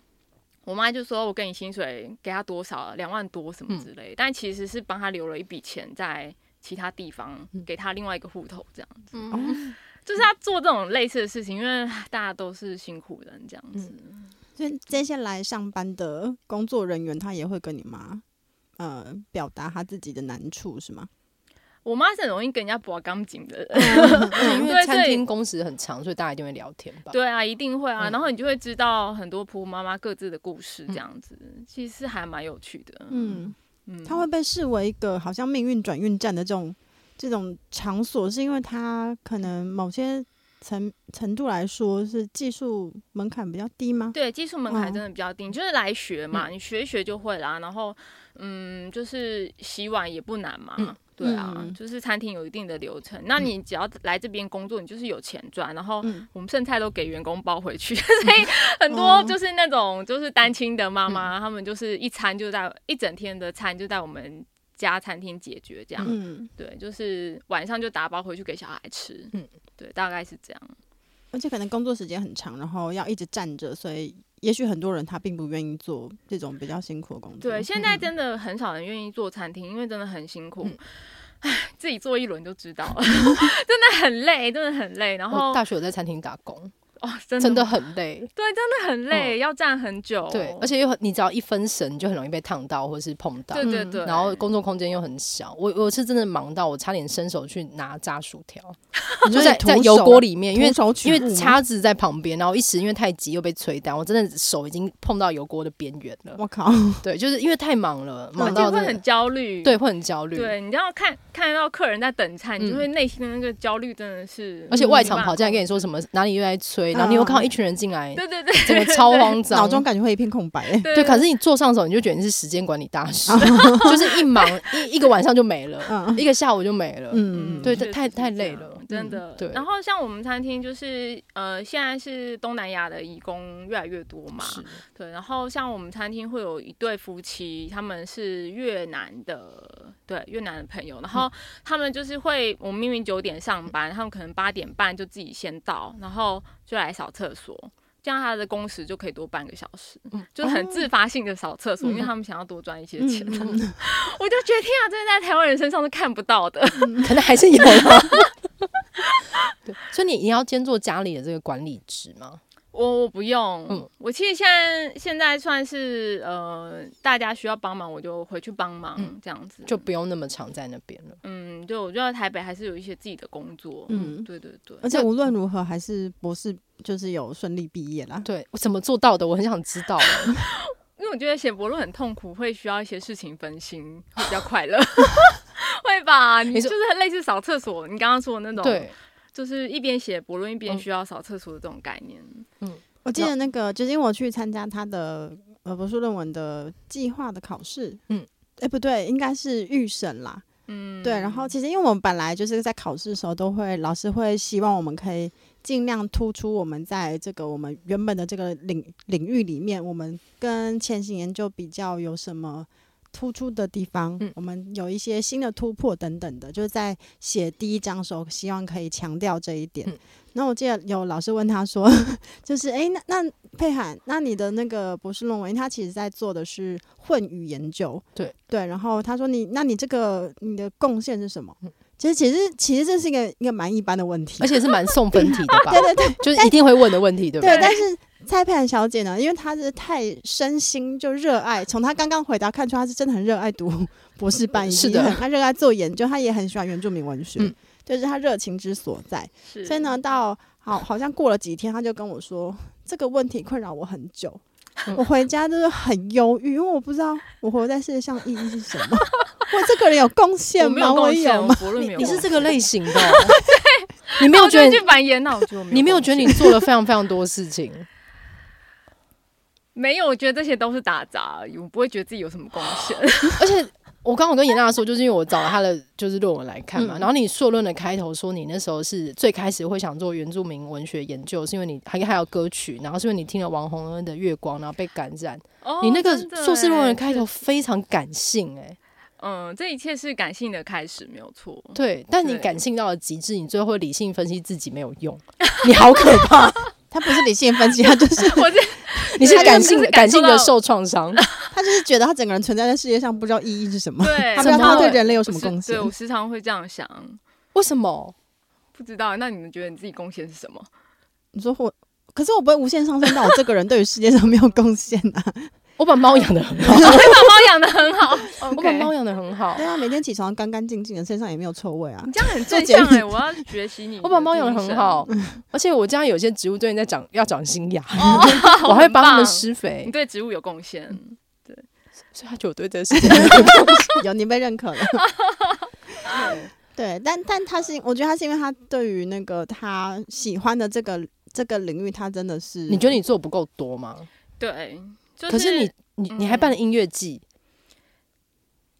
我妈就说我给你薪水给他多少，两万多什么之类，嗯、但其实是帮他留了一笔钱在其他地方，给他另外一个户头这样子。[laughs] 嗯就是他做这种类似的事情，因为大家都是辛苦人，这样子。嗯、所以接下来上班的工作人员，他也会跟你妈呃表达他自己的难处，是吗？我妈是很容易跟人家搏钢筋的人，因为餐厅工时很长，所以大家一定会聊天吧？对啊，一定会啊。嗯、然后你就会知道很多婆婆妈妈各自的故事，这样子、嗯、其实还蛮有趣的。嗯嗯，他会被视为一个好像命运转运站的这种。这种场所是因为它可能某些程程度来说是技术门槛比较低吗？对，技术门槛真的比较低，嗯、就是来学嘛，你学一学就会啦。然后，嗯，就是洗碗也不难嘛，嗯、对啊，嗯、就是餐厅有一定的流程。那你只要来这边工作，你就是有钱赚。然后我们剩菜都给员工包回去，[laughs] 嗯、所以很多就是那种就是单亲的妈妈，嗯、他们就是一餐就在一整天的餐就在我们。家餐厅解决这样，嗯、对，就是晚上就打包回去给小孩吃，嗯，对，大概是这样。而且可能工作时间很长，然后要一直站着，所以也许很多人他并不愿意做这种比较辛苦的工作。对，现在真的很少人愿意做餐厅，因为真的很辛苦。哎、嗯，自己做一轮就知道了，[laughs] 真的很累，真的很累。然后大学有在餐厅打工。哦，真的，真的很累，对，真的很累，嗯、要站很久，对，而且又你只要一分神，你就很容易被烫到或是碰到，对对对，然后工作空间又很小，我我是真的忙到我差点伸手去拿炸薯条，[laughs] 就在在油锅里面，因为因为叉子在旁边，然后一时因为太急又被吹干，我真的手已经碰到油锅的边缘了，我靠，对，就是因为太忙了，忙到会很焦虑，对，会很焦虑，对，你要看看到客人在等菜，你就会内心的那个焦虑真的是，而且外场跑进来跟你说什么哪里又在吹，然后你又看到一群人。进来，对对对，[laughs] 整个超慌张，脑中感觉会一片空白。对，可是你坐上手，你就觉得你是时间管理大师，[laughs] 就是一忙一一个晚上就没了，一个下午就没了。嗯，对，太太累了，真的。对。然后像我们餐厅，就是呃，现在是东南亚的义工越来越多嘛，对。然后像我们餐厅会有一对夫妻，他们是越南的，对，越南的朋友。然后他们就是会，我们明明九点上班，他们可能八点半就自己先到，然后。就来扫厕所，这样他的工时就可以多半个小时，嗯、就很自发性的扫厕所，嗯、因为他们想要多赚一些钱。嗯、[laughs] 我就觉得天啊，这在台湾人身上是看不到的，嗯、[laughs] 可能还是有的。[laughs] 对，所以你你要兼做家里的这个管理职吗？我我不用，嗯，我其实现在现在算是呃，大家需要帮忙，我就回去帮忙，这样子、嗯、就不用那么常在那边了。嗯，对，我觉得台北还是有一些自己的工作，嗯，对对对。而且无论如何，还是博士就是有顺利毕业啦。对，我怎么做到的？我很想知道。[laughs] 因为我觉得写博论很痛苦，会需要一些事情分心，会比较快乐，[laughs] [laughs] 会吧？你就是类似扫厕所，你刚刚说的那种，对。就是一边写博论一边需要扫厕所的这种概念。嗯，我记得那个，就是因为我去参加他的呃博士论文的计划的考试。嗯，哎、欸，不对，应该是预审啦。嗯，对。然后其实因为我们本来就是在考试的时候，都会老师会希望我们可以尽量突出我们在这个我们原本的这个领领域里面，我们跟前行研究比较有什么。突出的地方，嗯，我们有一些新的突破等等的，就是在写第一章的时候，希望可以强调这一点。那、嗯、我记得有老师问他说，[laughs] 就是哎、欸，那那佩涵，那你的那个博士论文，他其实在做的是混语研究，对对。然后他说你，那你这个你的贡献是什么？其实其实其实这是一个一个蛮一般的问题，而且是蛮送分题的吧？[laughs] 对对对，就是一定会问的问题，对不对？对，但是。蔡佩兰小姐呢？因为她是太身心就热爱，从她刚刚回答看出她是真的很热爱读 [laughs] 博士班，是的，她热爱做研究，她也很喜欢原住民文学，嗯、就是她热情之所在。所以呢，到好好像过了几天，她就跟我说这个问题困扰我很久，嗯、我回家就是很忧郁，因为我不知道我活在世界上意义是什么。[laughs] 我这个人有贡献吗？我有吗？你你是这个类型的、[laughs] 喔，你没有觉得你你没有觉得你做了非常非常多事情？没有，我觉得这些都是打杂而已，我不会觉得自己有什么贡献。[gasps] 而且我刚刚跟严娜说，就是因为我找了他的就是论文来看嘛，嗯、然后你硕论的开头说你那时候是最开始会想做原住民文学研究，是因为你还还有歌曲，然后是因为你听了王洪恩的《月光》，然后被感染。哦、你那个硕士论文的开头非常感性、欸，哎，嗯，这一切是感性的开始，没有错。对，但你感性到了极致，你最后会理性分析自己没有用，[laughs] 你好可怕。[laughs] 他不是理性分析，他就是 [laughs] 我是。你是感性的，感性的受创伤。[laughs] 他就是觉得他整个人存在在世界上，不知道意义是什么。对，[laughs] 他不知道他对人类有什么贡献。对，我时常会这样想，[laughs] 为什么？不知道。那你们觉得你自己贡献是什么？你说我，可是我不会无限上升到我这个人对于世界上没有贡献啊。我把猫养的很好，我把猫养的很好，[laughs] 我把猫养的 [laughs] 很好。对啊，每天起床干干净净的，身上也没有臭味啊。你这样很正向哎，我要学习你。我把猫养的很好，而且我家有些植物最近在长，要长新芽，[laughs] 我还会帮它们施肥。你对植物有贡献，对，所以他就对这事情有贡献，有你被认可了。对，但但他是，我觉得他是因为他对于那个他喜欢的这个这个领域，他真的是。你觉得你做不够多吗？对。就是、可是你你你还办了音乐季，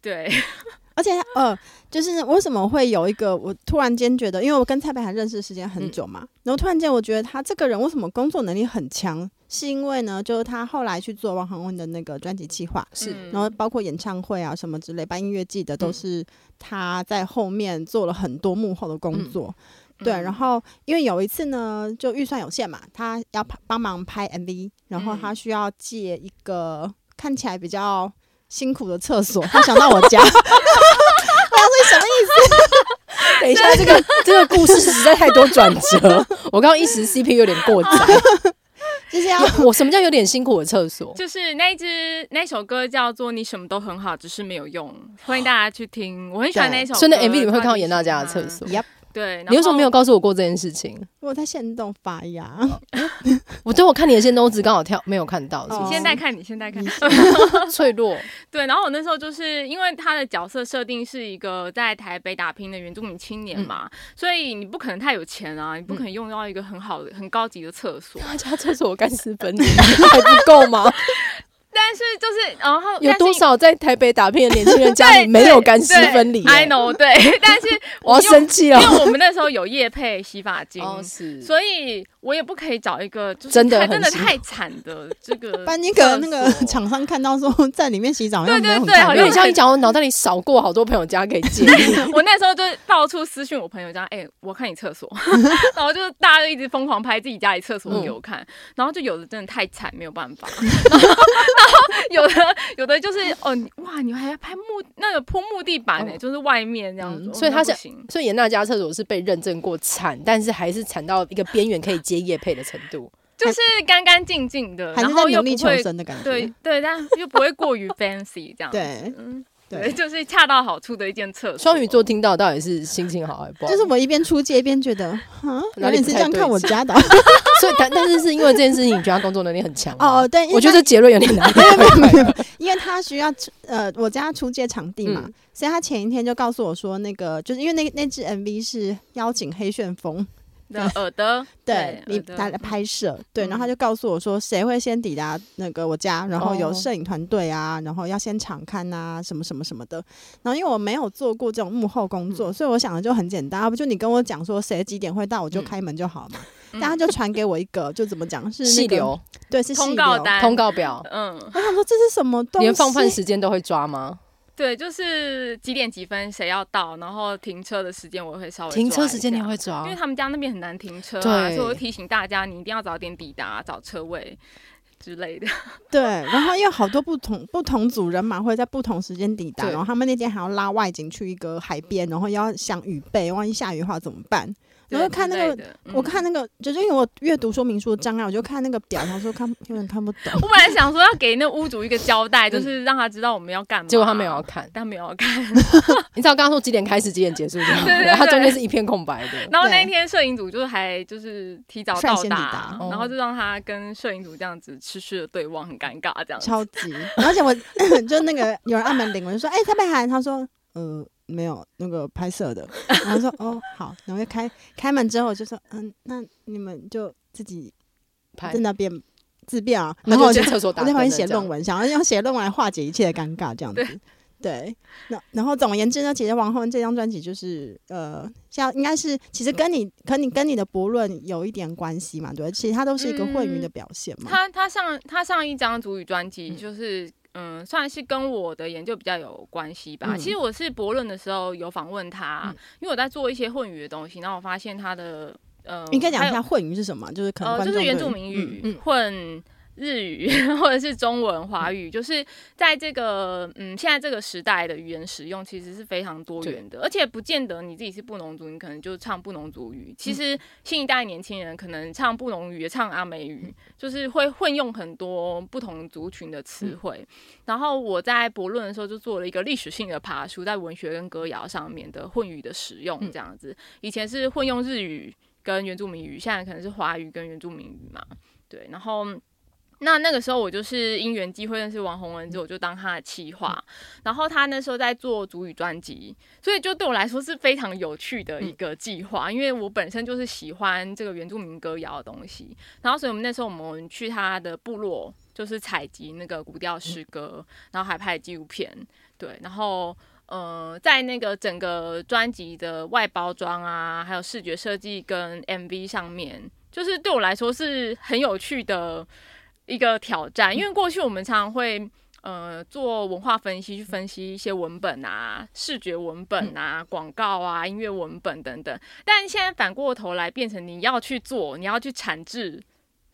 对，[laughs] 而且呃，就是为什么会有一个我突然间觉得，因为我跟蔡沛涵认识时间很久嘛，嗯、然后突然间我觉得他这个人为什么工作能力很强，是因为呢，就是他后来去做王恒文的那个专辑计划，是，然后包括演唱会啊什么之类办音乐季的，都是他在后面做了很多幕后的工作。嗯对，然后因为有一次呢，就预算有限嘛，他要帮忙拍 MV，然后他需要借一个看起来比较辛苦的厕所，他想到我家，[laughs] 我想说什么意思？[laughs] 等一下，这个这个故事实在太多转折，我刚刚一时 CP 有点过载，[laughs] 就是要我什么叫有点辛苦的厕所？就是那一支那首歌叫做《你什么都很好，只是没有用》，欢迎大家去听，我很喜欢那一首歌。所以那 MV 里面会看到严大家的厕所。对，你为什么没有告诉我过这件事情？我在限动发芽，[laughs] 我对我看你的限动，只刚好跳没有看到。你现在看，你现在看，[laughs] 脆弱。对，然后我那时候就是因为他的角色设定是一个在台北打拼的原住民青年嘛，所以你不可能太有钱啊，你不可能用到一个很好的、很高级的厕所。他家厕所干湿分离 [laughs] 还不够吗？但是就是，然后有多少在台北打拼的年轻人家里没有干湿分离？I know，对。[laughs] 但是我要生气了，因为我们那时候有夜配洗发精，所以我也不可以找一个就是真的真的太惨的 [laughs] 这个。把你可能那个厂商看到说在里面洗澡，对对对，有点像你讲，我脑袋里扫过好多朋友家可以借。[laughs] 我那时候就到处私讯我朋友家，哎，我看你厕所，[laughs] 然后就大家就一直疯狂拍自己家里厕所给我看，然后就有的真的太惨，没有办法。然后有的有的就是哦，哇，你还要拍木那个铺木地板呢、欸，哦、就是外面这样子，嗯、所以他是，所以严娜家厕所是被认证过惨，但是还是惨到一个边缘可以接业配的程度。就是干干净净的，然后又不会求生的感觉。对对，但又不会过于 fancy 这样。对，嗯。对，就是恰到好处的一件厕所。双鱼座听到到底是心情好还是不好？就是我一边出街一边觉得，啊，哪里是这样看我家的？[laughs] 所以，但但是是因为这件事情，你觉得工作能力很强哦？对，我觉得结论有点难。没有没有没有，因为他需要呃，我家出借场地嘛，所以他前一天就告诉我说，那个就是因为那那支 MV 是邀请黑旋风。的耳朵，[laughs] 对你他来拍摄，对，然后他就告诉我说，谁会先抵达那个我家，然后有摄影团队啊，然后要先场勘啊，什么什么什么的。然后因为我没有做过这种幕后工作，所以我想的就很简单，要不就你跟我讲说谁几点会到，我就开门就好嘛。大家就传给我一个，就怎么讲是细流，对，是通告单、通告表。嗯，我想说这是什么东西？连放饭时间都会抓吗？对，就是几点几分谁要到，然后停车的时间我会稍微停车时间你会抓，因为他们家那边很难停车啊，所以我提醒大家，你一定要早点抵达，找车位之类的。[laughs] 对，然后因为好多不同不同组人马会在不同时间抵达，然后他们那天还要拉外景去一个海边，然后要想雨备，万一下雨的话怎么办？然后看那个，嗯、我看那个，就是因为我阅读说明书的障碍，我就看那个表，他说看有点看不懂。我本来想说要给那屋主一个交代，[laughs] 就是让他知道我们要干嘛，结果他没有要看，他没有要看。[laughs] 你知道刚刚说几点开始，几点结束吗？[laughs] 对对对，他中间是一片空白的。然后那一天摄影组就是还就是提早到达，然后就让他跟摄影组这样子痴痴的对望，很尴尬这样。超级，而且我就那个有人按门铃，我就说哎，蔡沛涵，他说嗯。没有那个拍摄的，[laughs] 然后说哦好，然后就开开门之后就说嗯，那你们就自己在那边自便啊，[laughs] 然后我就厕所打在那边写论文，想要用写论文来化解一切的尴尬，这样子。对，那然后总而言之呢，其实王鸿这张专辑就是呃，像应该是其实跟你跟你跟你的博论有一点关系嘛，对，其实它都是一个混语的表现嘛。他他上他上一张主语专辑就是。嗯，算是跟我的研究比较有关系吧。嗯、其实我是博论的时候有访问他，嗯、因为我在做一些混语的东西，然后我发现他的呃，应该讲一下混语是什么？就是可能呃，就是原住民语、混。日语 [laughs] 或者是中文、华语，就是在这个嗯，现在这个时代的语言使用其实是非常多元的，而且不见得你自己是布农族，你可能就唱布农族语。其实新一代年轻人可能唱布农语，也唱阿美语，就是会混用很多不同族群的词汇。然后我在博论的时候就做了一个历史性的爬书，在文学跟歌谣上面的混语的使用，这样子。以前是混用日语跟原住民语，现在可能是华语跟原住民语嘛，对，然后。那那个时候我就是因缘机会认识王洪文之后，我就当他的企划，然后他那时候在做主语专辑，所以就对我来说是非常有趣的一个计划，因为我本身就是喜欢这个原住民歌谣的东西，然后所以我们那时候我们去他的部落，就是采集那个古调诗歌，然后还拍纪录片，对，然后呃，在那个整个专辑的外包装啊，还有视觉设计跟 MV 上面，就是对我来说是很有趣的。一个挑战，因为过去我们常常会呃做文化分析，去分析一些文本啊、视觉文本啊、广告啊、音乐文本等等。但现在反过头来，变成你要去做，你要去产制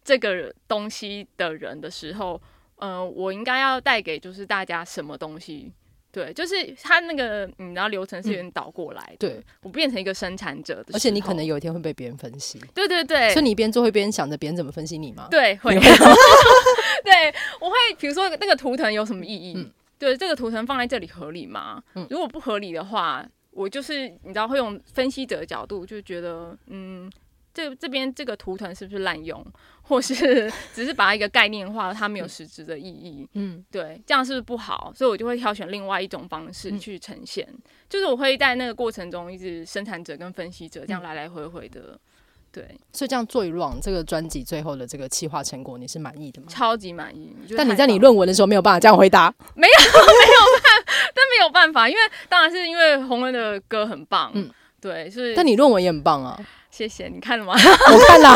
这个东西的人的时候，呃，我应该要带给就是大家什么东西？对，就是他那个，你知道流程是有点倒过来的。对，我变成一个生产者的，而且你可能有一天会被别人分析。对对对，所以你一边做会边想着别人怎么分析你吗？对，会。[laughs] 对，我会比如说那个图腾有什么意义？嗯、对，这个图腾放在这里合理吗？嗯、如果不合理的话，我就是你知道会用分析者的角度就觉得，嗯。这这边这个图腾是不是滥用，或是 [laughs] 只是把它一个概念化，它没有实质的意义？嗯，对，这样是不是不好？所以我就会挑选另外一种方式去呈现，嗯、就是我会在那个过程中一直生产者跟分析者这样来来回回的，嗯、对。所以这样做一 run 这个专辑最后的这个企划成果，你是满意的吗？超级满意。但你在你论文的时候没有办法这样回答？没有，没有办法，[laughs] 但没有办法，因为当然是因为洪恩的歌很棒，嗯，对，是。但你论文也很棒啊。谢谢，你看了吗？我看了，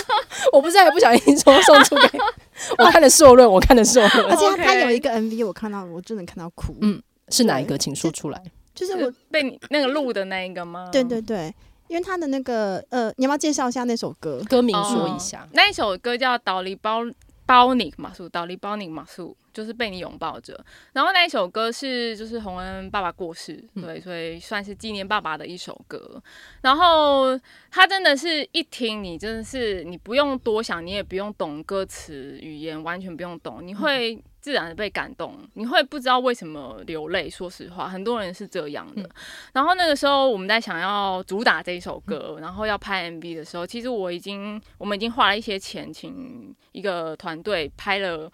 [laughs] 我不是还不小心说送出给 [laughs] 我看的硕论，我看的硕论，[laughs] 而且他他有一个 MV，我看到我真的看到哭。嗯，是哪一个？请说出来。就是我被你那个录的那一个吗？对对对，因为他的那个呃，你要不要介绍一下那首歌？歌名说一下。那一首歌叫《岛里包包你马苏，道理包你马苏，就是被你拥抱着。然后那一首歌是就是洪恩爸爸过世，对，所以算是纪念爸爸的一首歌。然后他真的是一听你真的是你不用多想，你也不用懂歌词语言，完全不用懂，你会。自然的被感动，你会不知道为什么流泪。说实话，很多人是这样的。嗯、然后那个时候，我们在想要主打这一首歌，嗯、然后要拍 MV 的时候，其实我已经，我们已经花了一些钱，请一个团队拍了，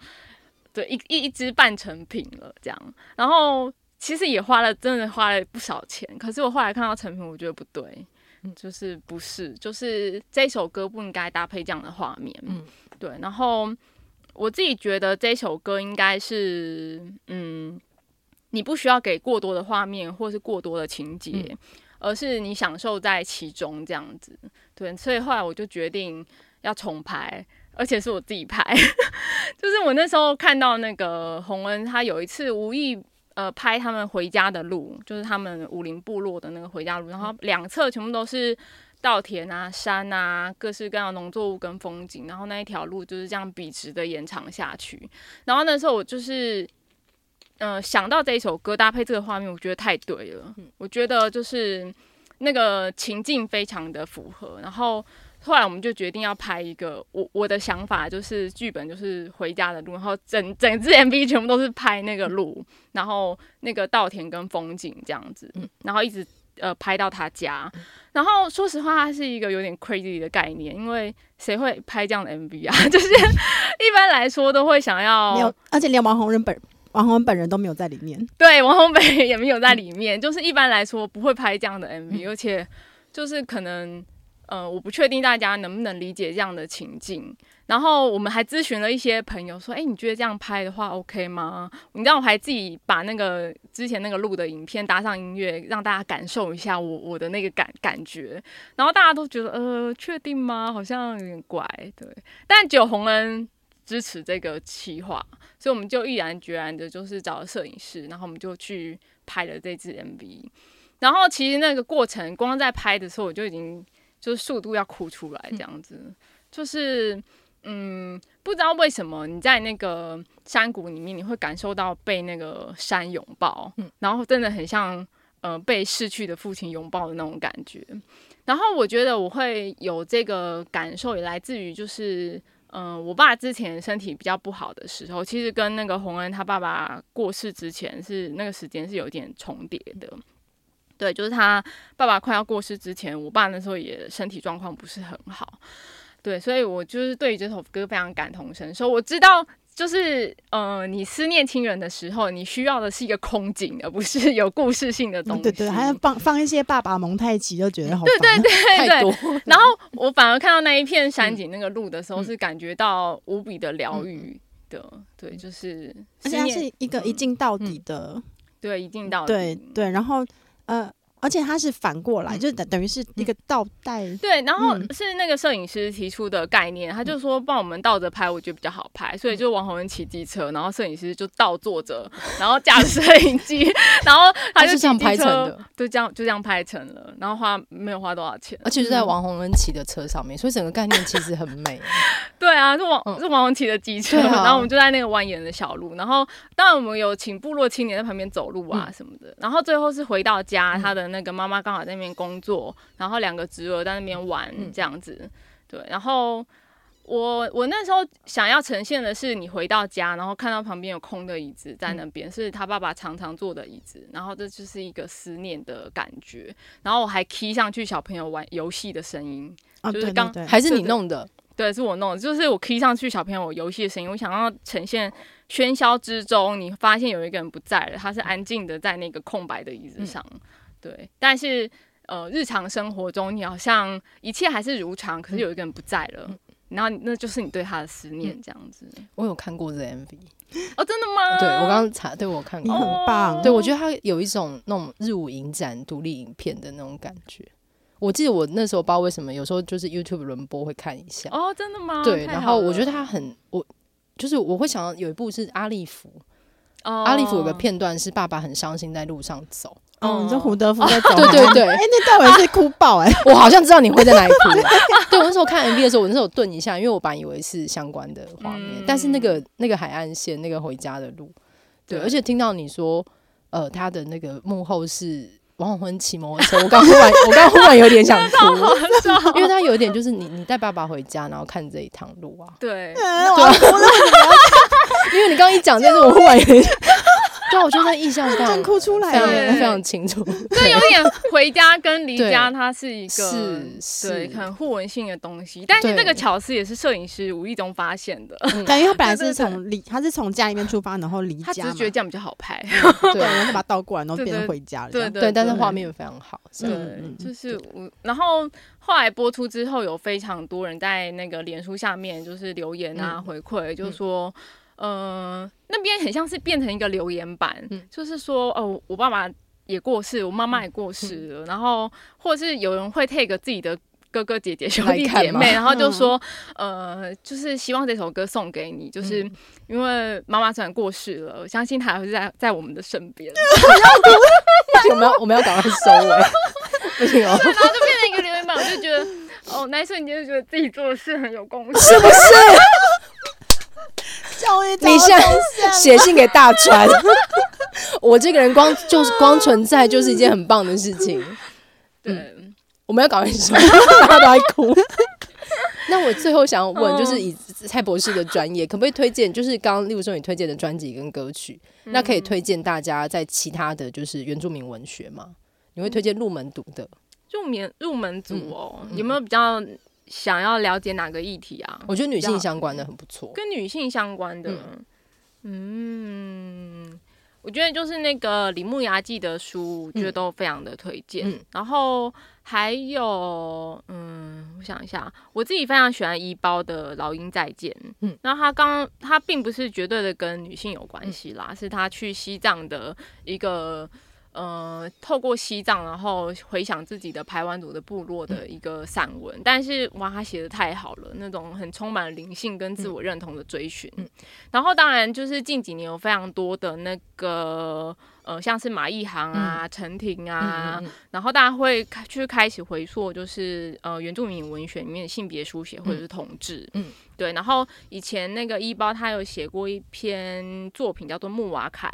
对，一一一支半成品了，这样。然后其实也花了，真的花了不少钱。可是我后来看到成品，我觉得不对，就是不是，就是这首歌不应该搭配这样的画面。嗯，对。然后。我自己觉得这首歌应该是，嗯，你不需要给过多的画面或是过多的情节，嗯、而是你享受在其中这样子。对，所以后来我就决定要重拍，而且是我自己拍。[laughs] 就是我那时候看到那个洪恩，他有一次无意呃拍他们回家的路，就是他们武林部落的那个回家路，然后两侧全部都是。稻田啊，山啊，各式各样的农作物跟风景，然后那一条路就是这样笔直的延长下去。然后那时候我就是，嗯、呃，想到这一首歌搭配这个画面，我觉得太对了。嗯、我觉得就是那个情境非常的符合。然后后来我们就决定要拍一个，我我的想法就是剧本就是回家的路，然后整整支 MV 全部都是拍那个路，嗯、然后那个稻田跟风景这样子，嗯、然后一直。呃，拍到他家，然后说实话，它是一个有点 crazy 的概念，因为谁会拍这样的 MV 啊？[laughs] 就是一般来说都会想要，而且连王洪仁本王洪仁本人都没有在里面，对，王洪本人也没有在里面，嗯、就是一般来说不会拍这样的 MV，、嗯、而且就是可能，呃，我不确定大家能不能理解这样的情境。然后我们还咨询了一些朋友，说：“哎，你觉得这样拍的话，OK 吗？”你知道，我还自己把那个之前那个录的影片搭上音乐，让大家感受一下我我的那个感感觉。然后大家都觉得，呃，确定吗？好像有点怪，对。但只有洪恩支持这个企划，所以我们就毅然决然的，就是找了摄影师，然后我们就去拍了这支 MV。然后其实那个过程，光在拍的时候，我就已经就是速度要哭出来，这样子，嗯、就是。嗯，不知道为什么你在那个山谷里面，你会感受到被那个山拥抱，嗯，然后真的很像呃被逝去的父亲拥抱的那种感觉。然后我觉得我会有这个感受，也来自于就是嗯、呃，我爸之前身体比较不好的时候，其实跟那个洪恩他爸爸过世之前是那个时间是有点重叠的。对，就是他爸爸快要过世之前，我爸那时候也身体状况不是很好。对，所以我就是对于这首歌非常感同身受。我知道，就是呃，你思念亲人的时候，你需要的是一个空景，而不是有故事性的东西。嗯、对对，还要放放一些爸爸蒙太奇，就觉得好。对对对对。[laughs] 然后我反而看到那一片山景那个路的时候，是感觉到无比的疗愈的。嗯、对，就是而且它是一个一镜到底的，嗯、对，一镜到底。对对，然后呃。而且它是反过来，嗯、就等等于是一个倒带。对，然后是那个摄影师提出的概念，嗯、他就说帮我们倒着拍，我觉得比较好拍，所以就王洪恩骑机车，然后摄影师就倒坐着，[laughs] 然后架着摄影机，然后他就这样拍成的，就这样就这样拍成了，然后花没有花多少钱，而且是在王洪恩骑的车上面，所以整个概念其实很美。[laughs] 对啊，是王、嗯、是王洪骑的机车，啊、然后我们就在那个蜿蜒的小路，然后当然我们有请部落青年在旁边走路啊什么的，嗯、然后最后是回到家，他的那个妈妈刚好在那边工作，然后两个侄儿在那边玩这样子，嗯、对。然后我我那时候想要呈现的是，你回到家，然后看到旁边有空的椅子在那边，嗯、是他爸爸常常坐的椅子，然后这就是一个思念的感觉。然后我还 key 上去小朋友玩游戏的声音，啊、就是刚还是你弄的。对，是我弄的，就是我 key 上去小朋友游戏的声音，我想要呈现喧嚣之中，你发现有一个人不在了，他是安静的在那个空白的椅子上，嗯、对。但是呃，日常生活中你好像一切还是如常，可是有一个人不在了，嗯、然后那就是你对他的思念这样子。我有看过这 MV 哦，真的吗？对，我刚刚查，对我看过，你很棒。对，我觉得他有一种那种日舞影展独立影片的那种感觉。我记得我那时候不知道为什么，有时候就是 YouTube 轮播会看一下。哦，真的吗？对，然后我觉得他很，我就是我会想到有一部是阿利弗，哦、阿利弗有个片段是爸爸很伤心在路上走，哦，你说胡德夫在走，对对对，哎，那待会是哭爆哎，[laughs] 我好像知道你会在哪里哭。[laughs] 对，我那时候看 MV 的时候，我那时候顿一下，因为我本来以为是相关的画面，但是那个那个海岸线，那个回家的路，对，而且听到你说，呃，他的那个幕后是。王鸿坤骑摩托车，我刚忽然，我刚忽然有点想哭，[laughs] 因为他有一点就是你，你带爸爸回家，然后看这一趟路啊。对，对啊，因为你刚刚一讲这个，我忽然有点。对，我觉得印象非常 [laughs] 哭出来，非常非常清楚。[laughs] 对，有点回家跟离家，它是一个是对很互文性的东西。但是这个巧思也是摄影师无意中发现的，[laughs] 感觉他本来是从离，他是从家里面出发，然后离家，他只是觉得这样比较好拍，对，然后把它倒过来，然后变成回家了。对对，但是画面非常好。对，就是我，然后后来播出之后，有非常多人在那个脸书下面就是留言啊，回馈，就是说。呃，那边很像是变成一个留言板，嗯、就是说，哦、呃，我爸爸也过世，我妈妈也过世了，嗯、然后或者是有人会 take 自己的哥哥姐姐兄弟姐妹，然后就说，嗯、呃，就是希望这首歌送给你，就是因为妈妈虽然过世了，我相信她还会在在我们的身边。[laughs] 我们要我们要赶快收尾，[laughs] 不行哦。然后就变成一个留言板，我就觉得，哦，那一瞬间就觉得自己做的事很有贡献，是不是？你现在写信给大川，[laughs] 我这个人光就是光存在就是一件很棒的事情。对，嗯、我们要搞一首，[laughs] 大家都在哭。[laughs] 那我最后想要问，就是以蔡博士的专业，可不可以推荐？就是刚刚例如说你推荐的专辑跟歌曲，那可以推荐大家在其他的就是原住民文学吗？你会推荐入门读的？入门入门组哦，嗯、有没有比较？想要了解哪个议题啊？我觉得女性相关的很不错。跟女性相关的，嗯，嗯，我觉得就是那个李木牙记的书，我觉得都非常的推荐。嗯、然后还有，嗯，我想一下，我自己非常喜欢一包的《老鹰再见》。嗯，那他刚他并不是绝对的跟女性有关系啦，嗯、是他去西藏的一个。呃，透过西藏，然后回想自己的排湾族的部落的一个散文，嗯、但是哇，他写的太好了，那种很充满灵性跟自我认同的追寻。嗯、然后当然就是近几年有非常多的那个呃，像是马一航啊、陈、嗯、婷啊，然后大家会去开始回溯，就是呃，原住民文学里面的性别书写或者是同志。嗯，对。然后以前那个一包他有写过一篇作品叫做《木瓦凯》。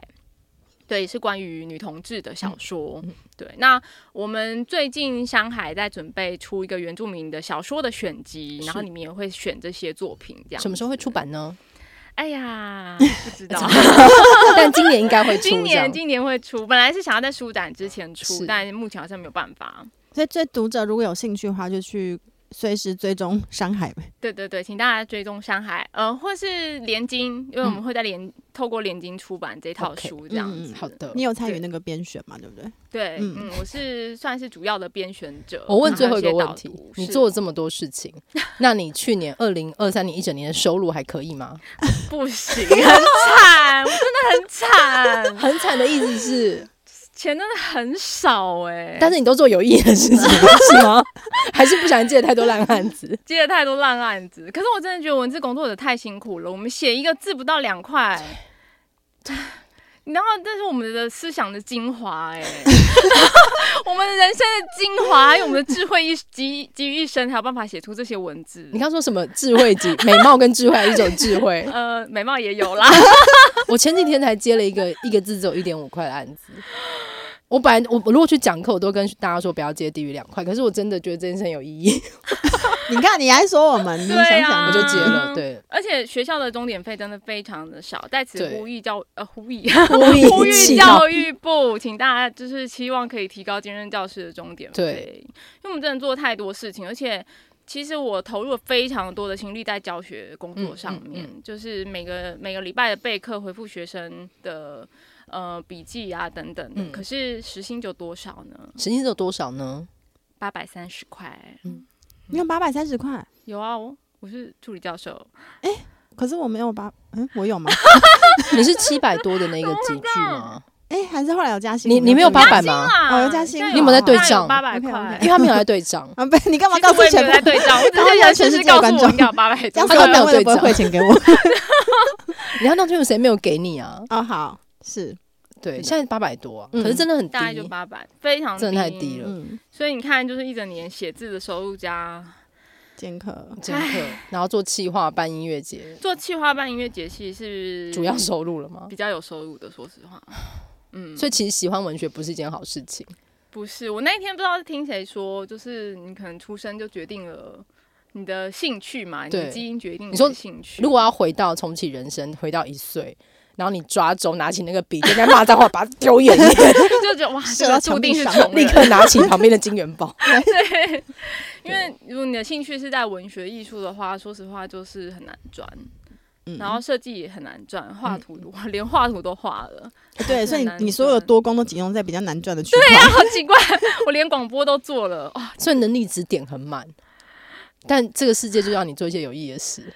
对，是关于女同志的小说。对，那我们最近香海在准备出一个原住民的小说的选集，然后里面也会选这些作品。这样，什么时候会出版呢？[laughs] 哎呀，不知道 [laughs] [laughs] 但今年应该会出。今年今年会出，本来是想要在书展之前出，但目前好像没有办法。所以，这读者如果有兴趣的话，就去。随时追踪山海呗。对对对，请大家追踪山海，呃，或是联经，因为我们会在联、嗯、透过联经出版这套书这样子。Okay, 嗯、好的，你有参与那个编选嘛？对不对？对，嗯，嗯，我是算是主要的编选者。我问最后一个问题：你做了这么多事情，那你去年二零二三年一整年的收入还可以吗？[laughs] 不行，很惨，我真的很惨，[laughs] 很惨的意思是。钱真的很少哎、欸，但是你都做有意义的事情是吗？[laughs] 还是不想接太多烂案子？接了太多烂案子，可是我真的觉得文字工作者太辛苦了。我们写一个字不到两块，然后这是我们的思想的精华哎、欸，[laughs] 我们人生的精华，还有我们的智慧一集集于一身，才有办法写出这些文字。你刚说什么智慧集？美貌跟智慧还是一种智慧？[laughs] 呃，美貌也有啦。我前几天才接了一个一个字只有一点五块的案子。我本来我我如果去讲课，我都跟大家说不要接低于两块。可是我真的觉得这件事很有意义。[laughs] 你看，你还说我们，你想想我就接了。对，而且学校的钟点费真的非常的少，在此呼吁教呃 [laughs] 呼吁呼吁教育部，请大家就是期望可以提高兼任教师的钟点费。对，因为我们真的做太多事情，而且其实我投入了非常多的心力在教学工作上面，就是每个每个礼拜的备课、回复学生的。呃，笔记啊等等，嗯，可是时薪就多少呢？时薪有多少呢？八百三十块。嗯，你有八百三十块？有啊，我我是助理教授。哎，可是我没有八，嗯，我有吗？[laughs] 你是七百多的那个级距吗？哎，还是后来有加薪？你你没有八百吗？哦，有加薪。你有没有在对账？八百块，因为他没有在对账。啊，不，你干嘛告诉全部在对账？我只是要全世界观众要八百，这样子没有对账，汇钱给我。[laughs] 你要当初有谁没有给你啊？哦，好，是。对，现在八百多啊，嗯可是真的很低，大概就八百，非常真的太低了。嗯，所以你看，就是一整年写字的收入加兼课兼课，然后做企划、办音乐节，做企划办音乐节，其实是主要收入了吗？比较有收入的。说实话，嗯，所以其实喜欢文学不是一件好事情。不是我那一天不知道是听谁说，就是你可能出生就决定了你的兴趣嘛，你的对基因决定你说的兴趣。如果要回到重启人生，回到一岁，然后你抓周拿起那个笔，就在骂脏话，把它丢远一点，[laughs] 就觉得哇，[laughs] 这个注定是墙壁上立。刻拿起旁边的金元宝。[laughs] 对，因为如果你的兴趣是在文学艺术的话，说实话就是很难赚。嗯然后设计也很难赚，画图我连画图都画了，对，所以你你所有的多工都集中在比较难赚的区对呀、块。好奇怪，我连广播都做了哇，所以能力值点很满，但这个世界就让你做一些有意义的事。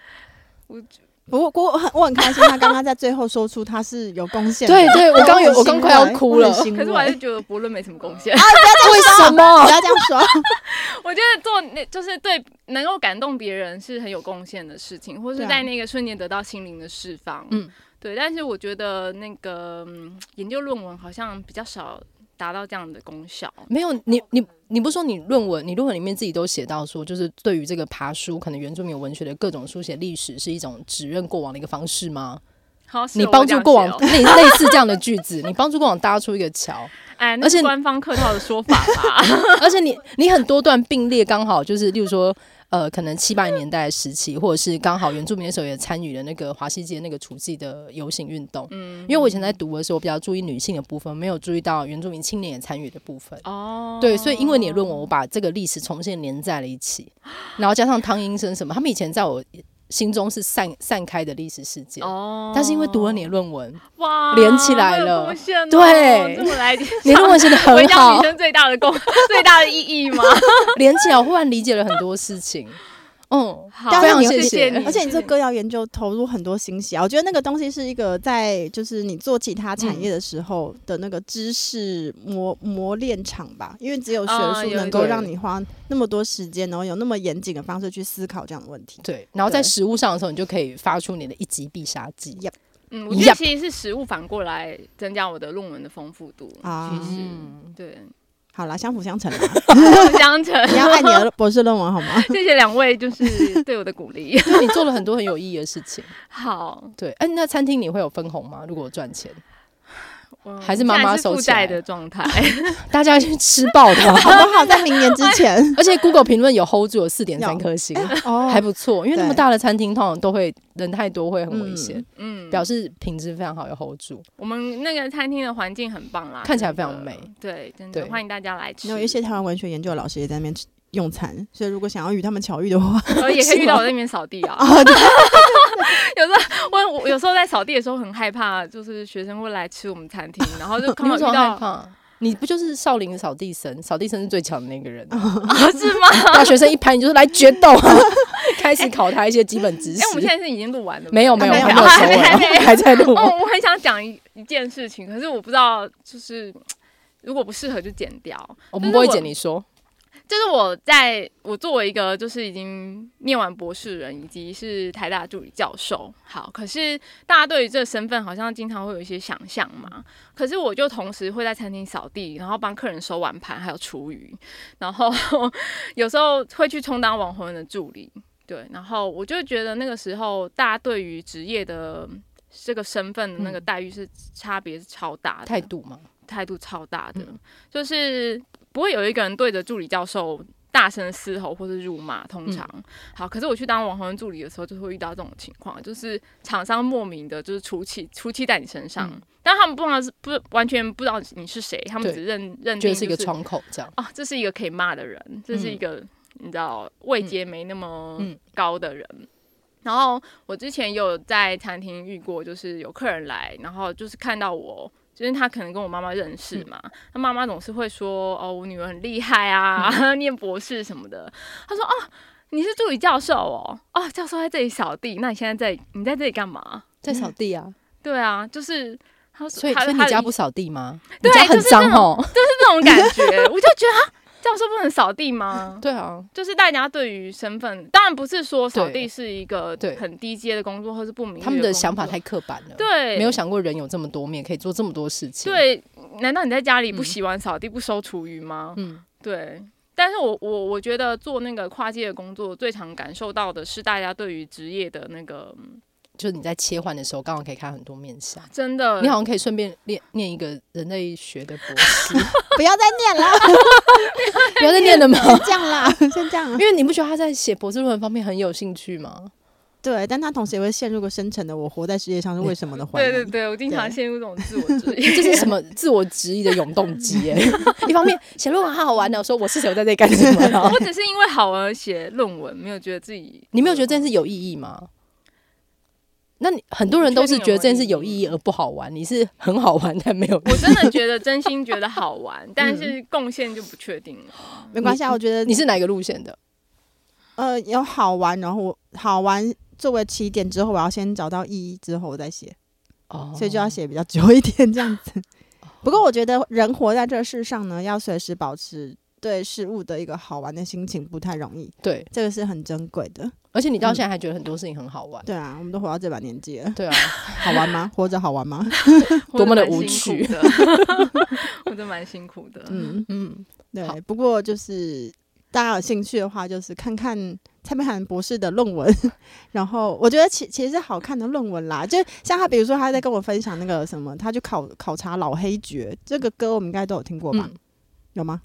不过，不过我很我很开心，他刚刚在最后说出他是有贡献的。对对，我刚有，我刚快要哭了。可是我还是觉得伯伦没什么贡献。为什不？要这样说。[laughs] [laughs] 我觉得做那就是对能够感动别人是很有贡献的事情，或是在那个瞬间得到心灵的释放。嗯，对。但是我觉得那个、嗯研究论文好像比较少达到这样的功效。没有你你你不是说你论文，你论文里面自己都写到说，就是对于这个爬书，可能原住民文学的各种书写历史是一种指认过往的一个方式吗？好，你帮助过往类类似这样的句子，你帮助过往搭出一个桥，[laughs] 哎，那而且是官方客套的说法吧？[laughs] 而且你你很多段并列，刚好就是，例如说，呃，可能七八年代时期，或者是刚好原住民的时候也参与了那个华西街那个除妓的游行运动。嗯，因为我以前在读的时候，我比较注意女性的部分，没有注意到原住民青年也参与的部分。哦，对，所以因为你的论文，我把这个历史重新连在了一起，然后加上汤英生什么，他们以前在我心中是散散开的历史事件。哦，但是因为读了你的论文，哇连起来了对这么来，你论文写的很好女，生最大的功，[laughs] 最大的意义吗？[laughs] 连起来，我忽然理解了很多事情。嗯，好非常谢谢你。而且你这歌谣研究投入很多心血啊，我觉得那个东西是一个在就是你做其他产业的时候的那个知识磨磨练场吧，因为只有学术能够让你花那么多时间，然后有那么严谨的方式去思考这样的问题。对，然后在对。实物上的时候，你就可以发出你的一击必杀技。Yep 嗯，我觉得其实是食物反过来增加我的论文的丰富度啊其实嗯，对，好啦，相辅相成啦，相成。你要爱你的博士论文好吗？[laughs] 谢谢两位，就是对我的鼓励。就你做了很多很有意义的事情。[laughs] 好，对，哎、那餐厅你会有分红吗？如果赚钱，嗯还是妈妈现在负收起来债的状态。[laughs] 大家要去吃爆它。[laughs] 好不好？在明年之前 [laughs] 而且 Google 评论有 hold 住有四点三颗星，哦还不错。因为那么大的餐厅通常都会人太多，会很危险，嗯，表示品质非常好，有 hold 住。我们那个餐厅的环境很棒啦，看起来非常美。对，真的对欢迎大家来吃。有一些台湾文学研究的老师也在那边吃用餐，所以如果想要与他们巧遇的话，呃，[laughs] 也可以遇到我在那边扫地啊。[laughs] [laughs] 有时候我我有时候在扫地的时候很害怕，就是学生会来吃我们餐厅，然后就刚你？你不就是少林扫地僧？扫地僧是最强的那个人是吗？大学生一拍，你就是来决斗啊！开始考他一些基本知识。哎，我们现在是已经录完了，没有没有还还没有收尾，还没还在录。哦，我很想讲一一件事情，可是我不知道，就是如果不适合就剪掉。我们不会剪，你说。就是我在我作为一个就是已经念完博士人，以及是台大助理教授，好，可是大家对于这个身份好像经常会有一些想象嘛。可是我就同时会在餐厅扫地，然后帮客人收碗盘，还有厨余，然后有时候会去充当网红人的助理，对，然后我就觉得那个时候大家对于职业的这个身份的那个待遇是差别是超大的，态度嘛，态度超大的，嗯就是不会有一个人对着助理教授大声嘶吼或是辱骂。通常、嗯好，可是我去当网红助理的时候，就会遇到这种情况，就是厂商莫名的就是出气出气在你身上，嗯但他们不知道是不完全不知道你是谁，他们只认认定、就是一个窗口这样。啊，这是一个可以骂的人，这是一个、你知道位阶没那么嗯高的人。然后我之前有在餐厅遇过，就是有客人来，然后就是看到我，就是他可能跟我妈妈认识嘛，他妈妈总是会说：“哦，我女儿很厉害啊，嗯 [laughs] 念博士什么的。”他说：“哦，你是助理教授哦，哦，教授在这里扫地，那你现在在你在这里干嘛在扫地啊，？”对啊，就是他说所以所以你家不扫地吗？对很脏哦就是。这种感觉，[laughs] 我就觉得啊，这样说不能扫地吗？[laughs] 对啊，就是大家对于身份，当然不是说扫地是一个很低阶的工作，或是不明。他们的想法太刻板了，对，没有想过人有这么多面，可以做这么多事情。对，难道你在家里不洗碗、扫地、不收厨余吗？嗯，对。但是我我我觉得做那个跨界的工作，最常感受到的是大家对于职业的那个。就是你在切换的时候，刚好可以看很多面相。真的，你好像可以顺便念念一个人类学的博士。[laughs] 不要再念了，[laughs] 不要再念了吗？[laughs] 先这样啦，先这样。因为你不觉得他在写博士论文方面很有兴趣吗？对，但他同时也会陷入个深层的“我活在世界上是为什么”的怀疑。对对对，我经常陷入这种自我质疑，这是什么自我质疑的永动机？哎，一方面写论文好好玩的，我说我是谁，我在这里干什么？我只是因为好玩而写论文，没有觉得自己，你没有觉得这件事有意义吗？那你很多人都是觉得这件事有意义而不好玩，你是很好玩 [laughs] 但没有。我真的觉得真心觉得好玩，但是贡献就不确定了。没关系啊，我觉得你是哪个路线的？呃，有好玩，然后好玩作为起点之后，我要先找到意义之后我再写。哦，所以就要写比较久一点这样子。不过我觉得人活在这世上呢，要随时保持对事物的一个好玩的心情，不太容易。对，这个是很珍贵的。而且你到现在还觉得很多事情很好玩。对啊，我们都活到这把年纪了。对啊，好玩吗？活着好玩吗？[laughs] 多么的无趣，活着蛮辛苦的。嗯嗯，对。不过就是大家有兴趣的话，就是看看蔡明涵博士的论文。[laughs] 然后我觉得其其实是好看的论文啦，就像他，比如说他在跟我分享那个什么，他去考考察老黑爵这个歌，我们应该都有听过吧？有吗？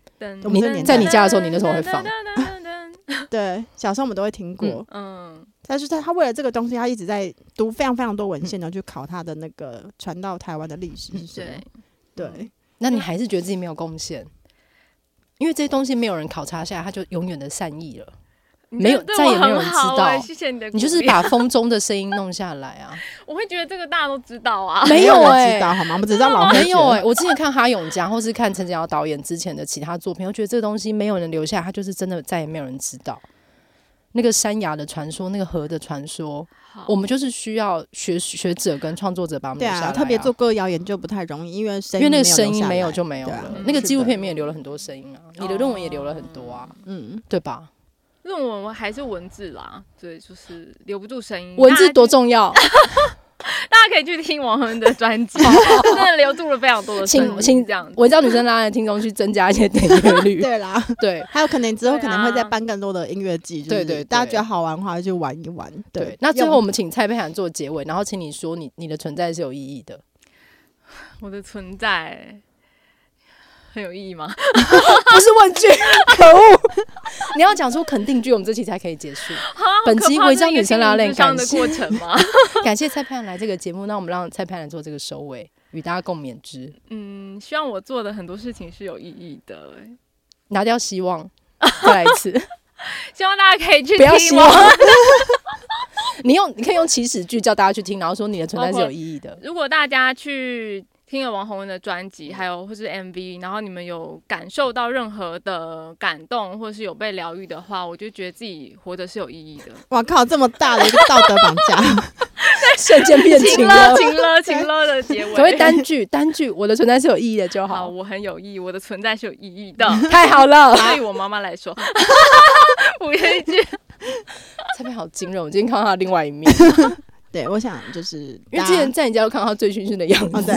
你在你家的时候，你那时候会放。[laughs] 对，小时候我们都会听过，嗯，嗯，但是他他为了这个东西，他一直在读非常非常多文献，然后去考他的那个传到台湾的历史是什么？对，对，那你还是觉得自己没有贡献，因为这些东西没有人考察下来，他就永远的善意了。没有，再也没有人知道。谢谢你的，你就是把风中的声音弄下来啊！[laughs] 我会觉得这个大家都知道啊，没有人知道好吗？我们只知道老。没有哎，我之前看哈永家，或是看陈景尧导演之前的其他作品，我觉得这个东西没有人留下，他就是真的再也没有人知道那个山崖的传说，那个河的传说。我们就是需要学学者跟创作者把我们留下来。特别做歌谣研究不太容易，因为因为那个声音没有就没有了。那个纪录片里面也留了很多声音啊，你的论文也留了很多啊，嗯，对吧？论文我还是文字啦，对，就是留不住声音。文字多重要，大家可以 [laughs] 去听王恒的专辑，[laughs] 真的留住了非常多的声音。请这样，我叫女生拉来听众去增加一些点阅率。[laughs] 对啦，对，还有可能之后可能会再办更多的音乐季，对对，大家觉得好玩的话就玩一玩。对，那最后我们请蔡佩涵做结尾，然后请你说你你的存在是有意义的。我的存在。很有意义吗？[laughs] 不是问句，[laughs] 可恶！你要讲出肯定句，我们这期才可以结束。本期违章女生拉链感谢过程吗？[laughs] 感谢蔡沛涵来这个节目，那我们让蔡盼来做这个收尾，与大家共勉之。嗯，希望我做的很多事情是有意义的。拿掉希望，再来一次。希望大家可以去听。不要希望。你用，你可以用起始句叫大家去听，然后说你的存在是有意义的。如果大家去。听了王洪文的专辑，还有或是 MV，然后你们有感受到任何的感动，或是有被疗愈的话，我就觉得自己活着是有意义的。[laughs] 哇靠，这么大的一个道德绑架，[laughs] 瞬间变情了，情了，情了的结尾。所谓单句，单句，我的存在是有意义的就好。好，我很有意义，我的存在是有意义的，太好了。[laughs] 对于我妈妈来说，补一句，这边好惊人，我今天看到他另外一面。对，我想就是因为之前在你家都看到他醉醺醺的样子，哦、对，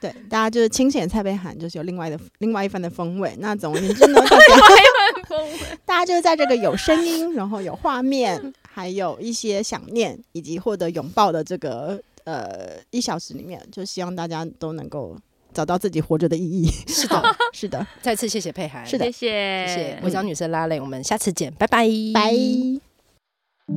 [laughs] 对，大家就是清醒的蔡沛涵，就是有另外的另外一番的风味。那总而言之呢，大家 [laughs] 大家就是在这个有声音，然后有画面，还有一些想念，以及获得拥抱的这个呃一小时里面，就希望大家都能够找到自己活着的意义。是的，是的，再次谢谢佩涵，是的，谢谢，谢谢。违章女生拉蕾，我们下次见，拜拜，拜。违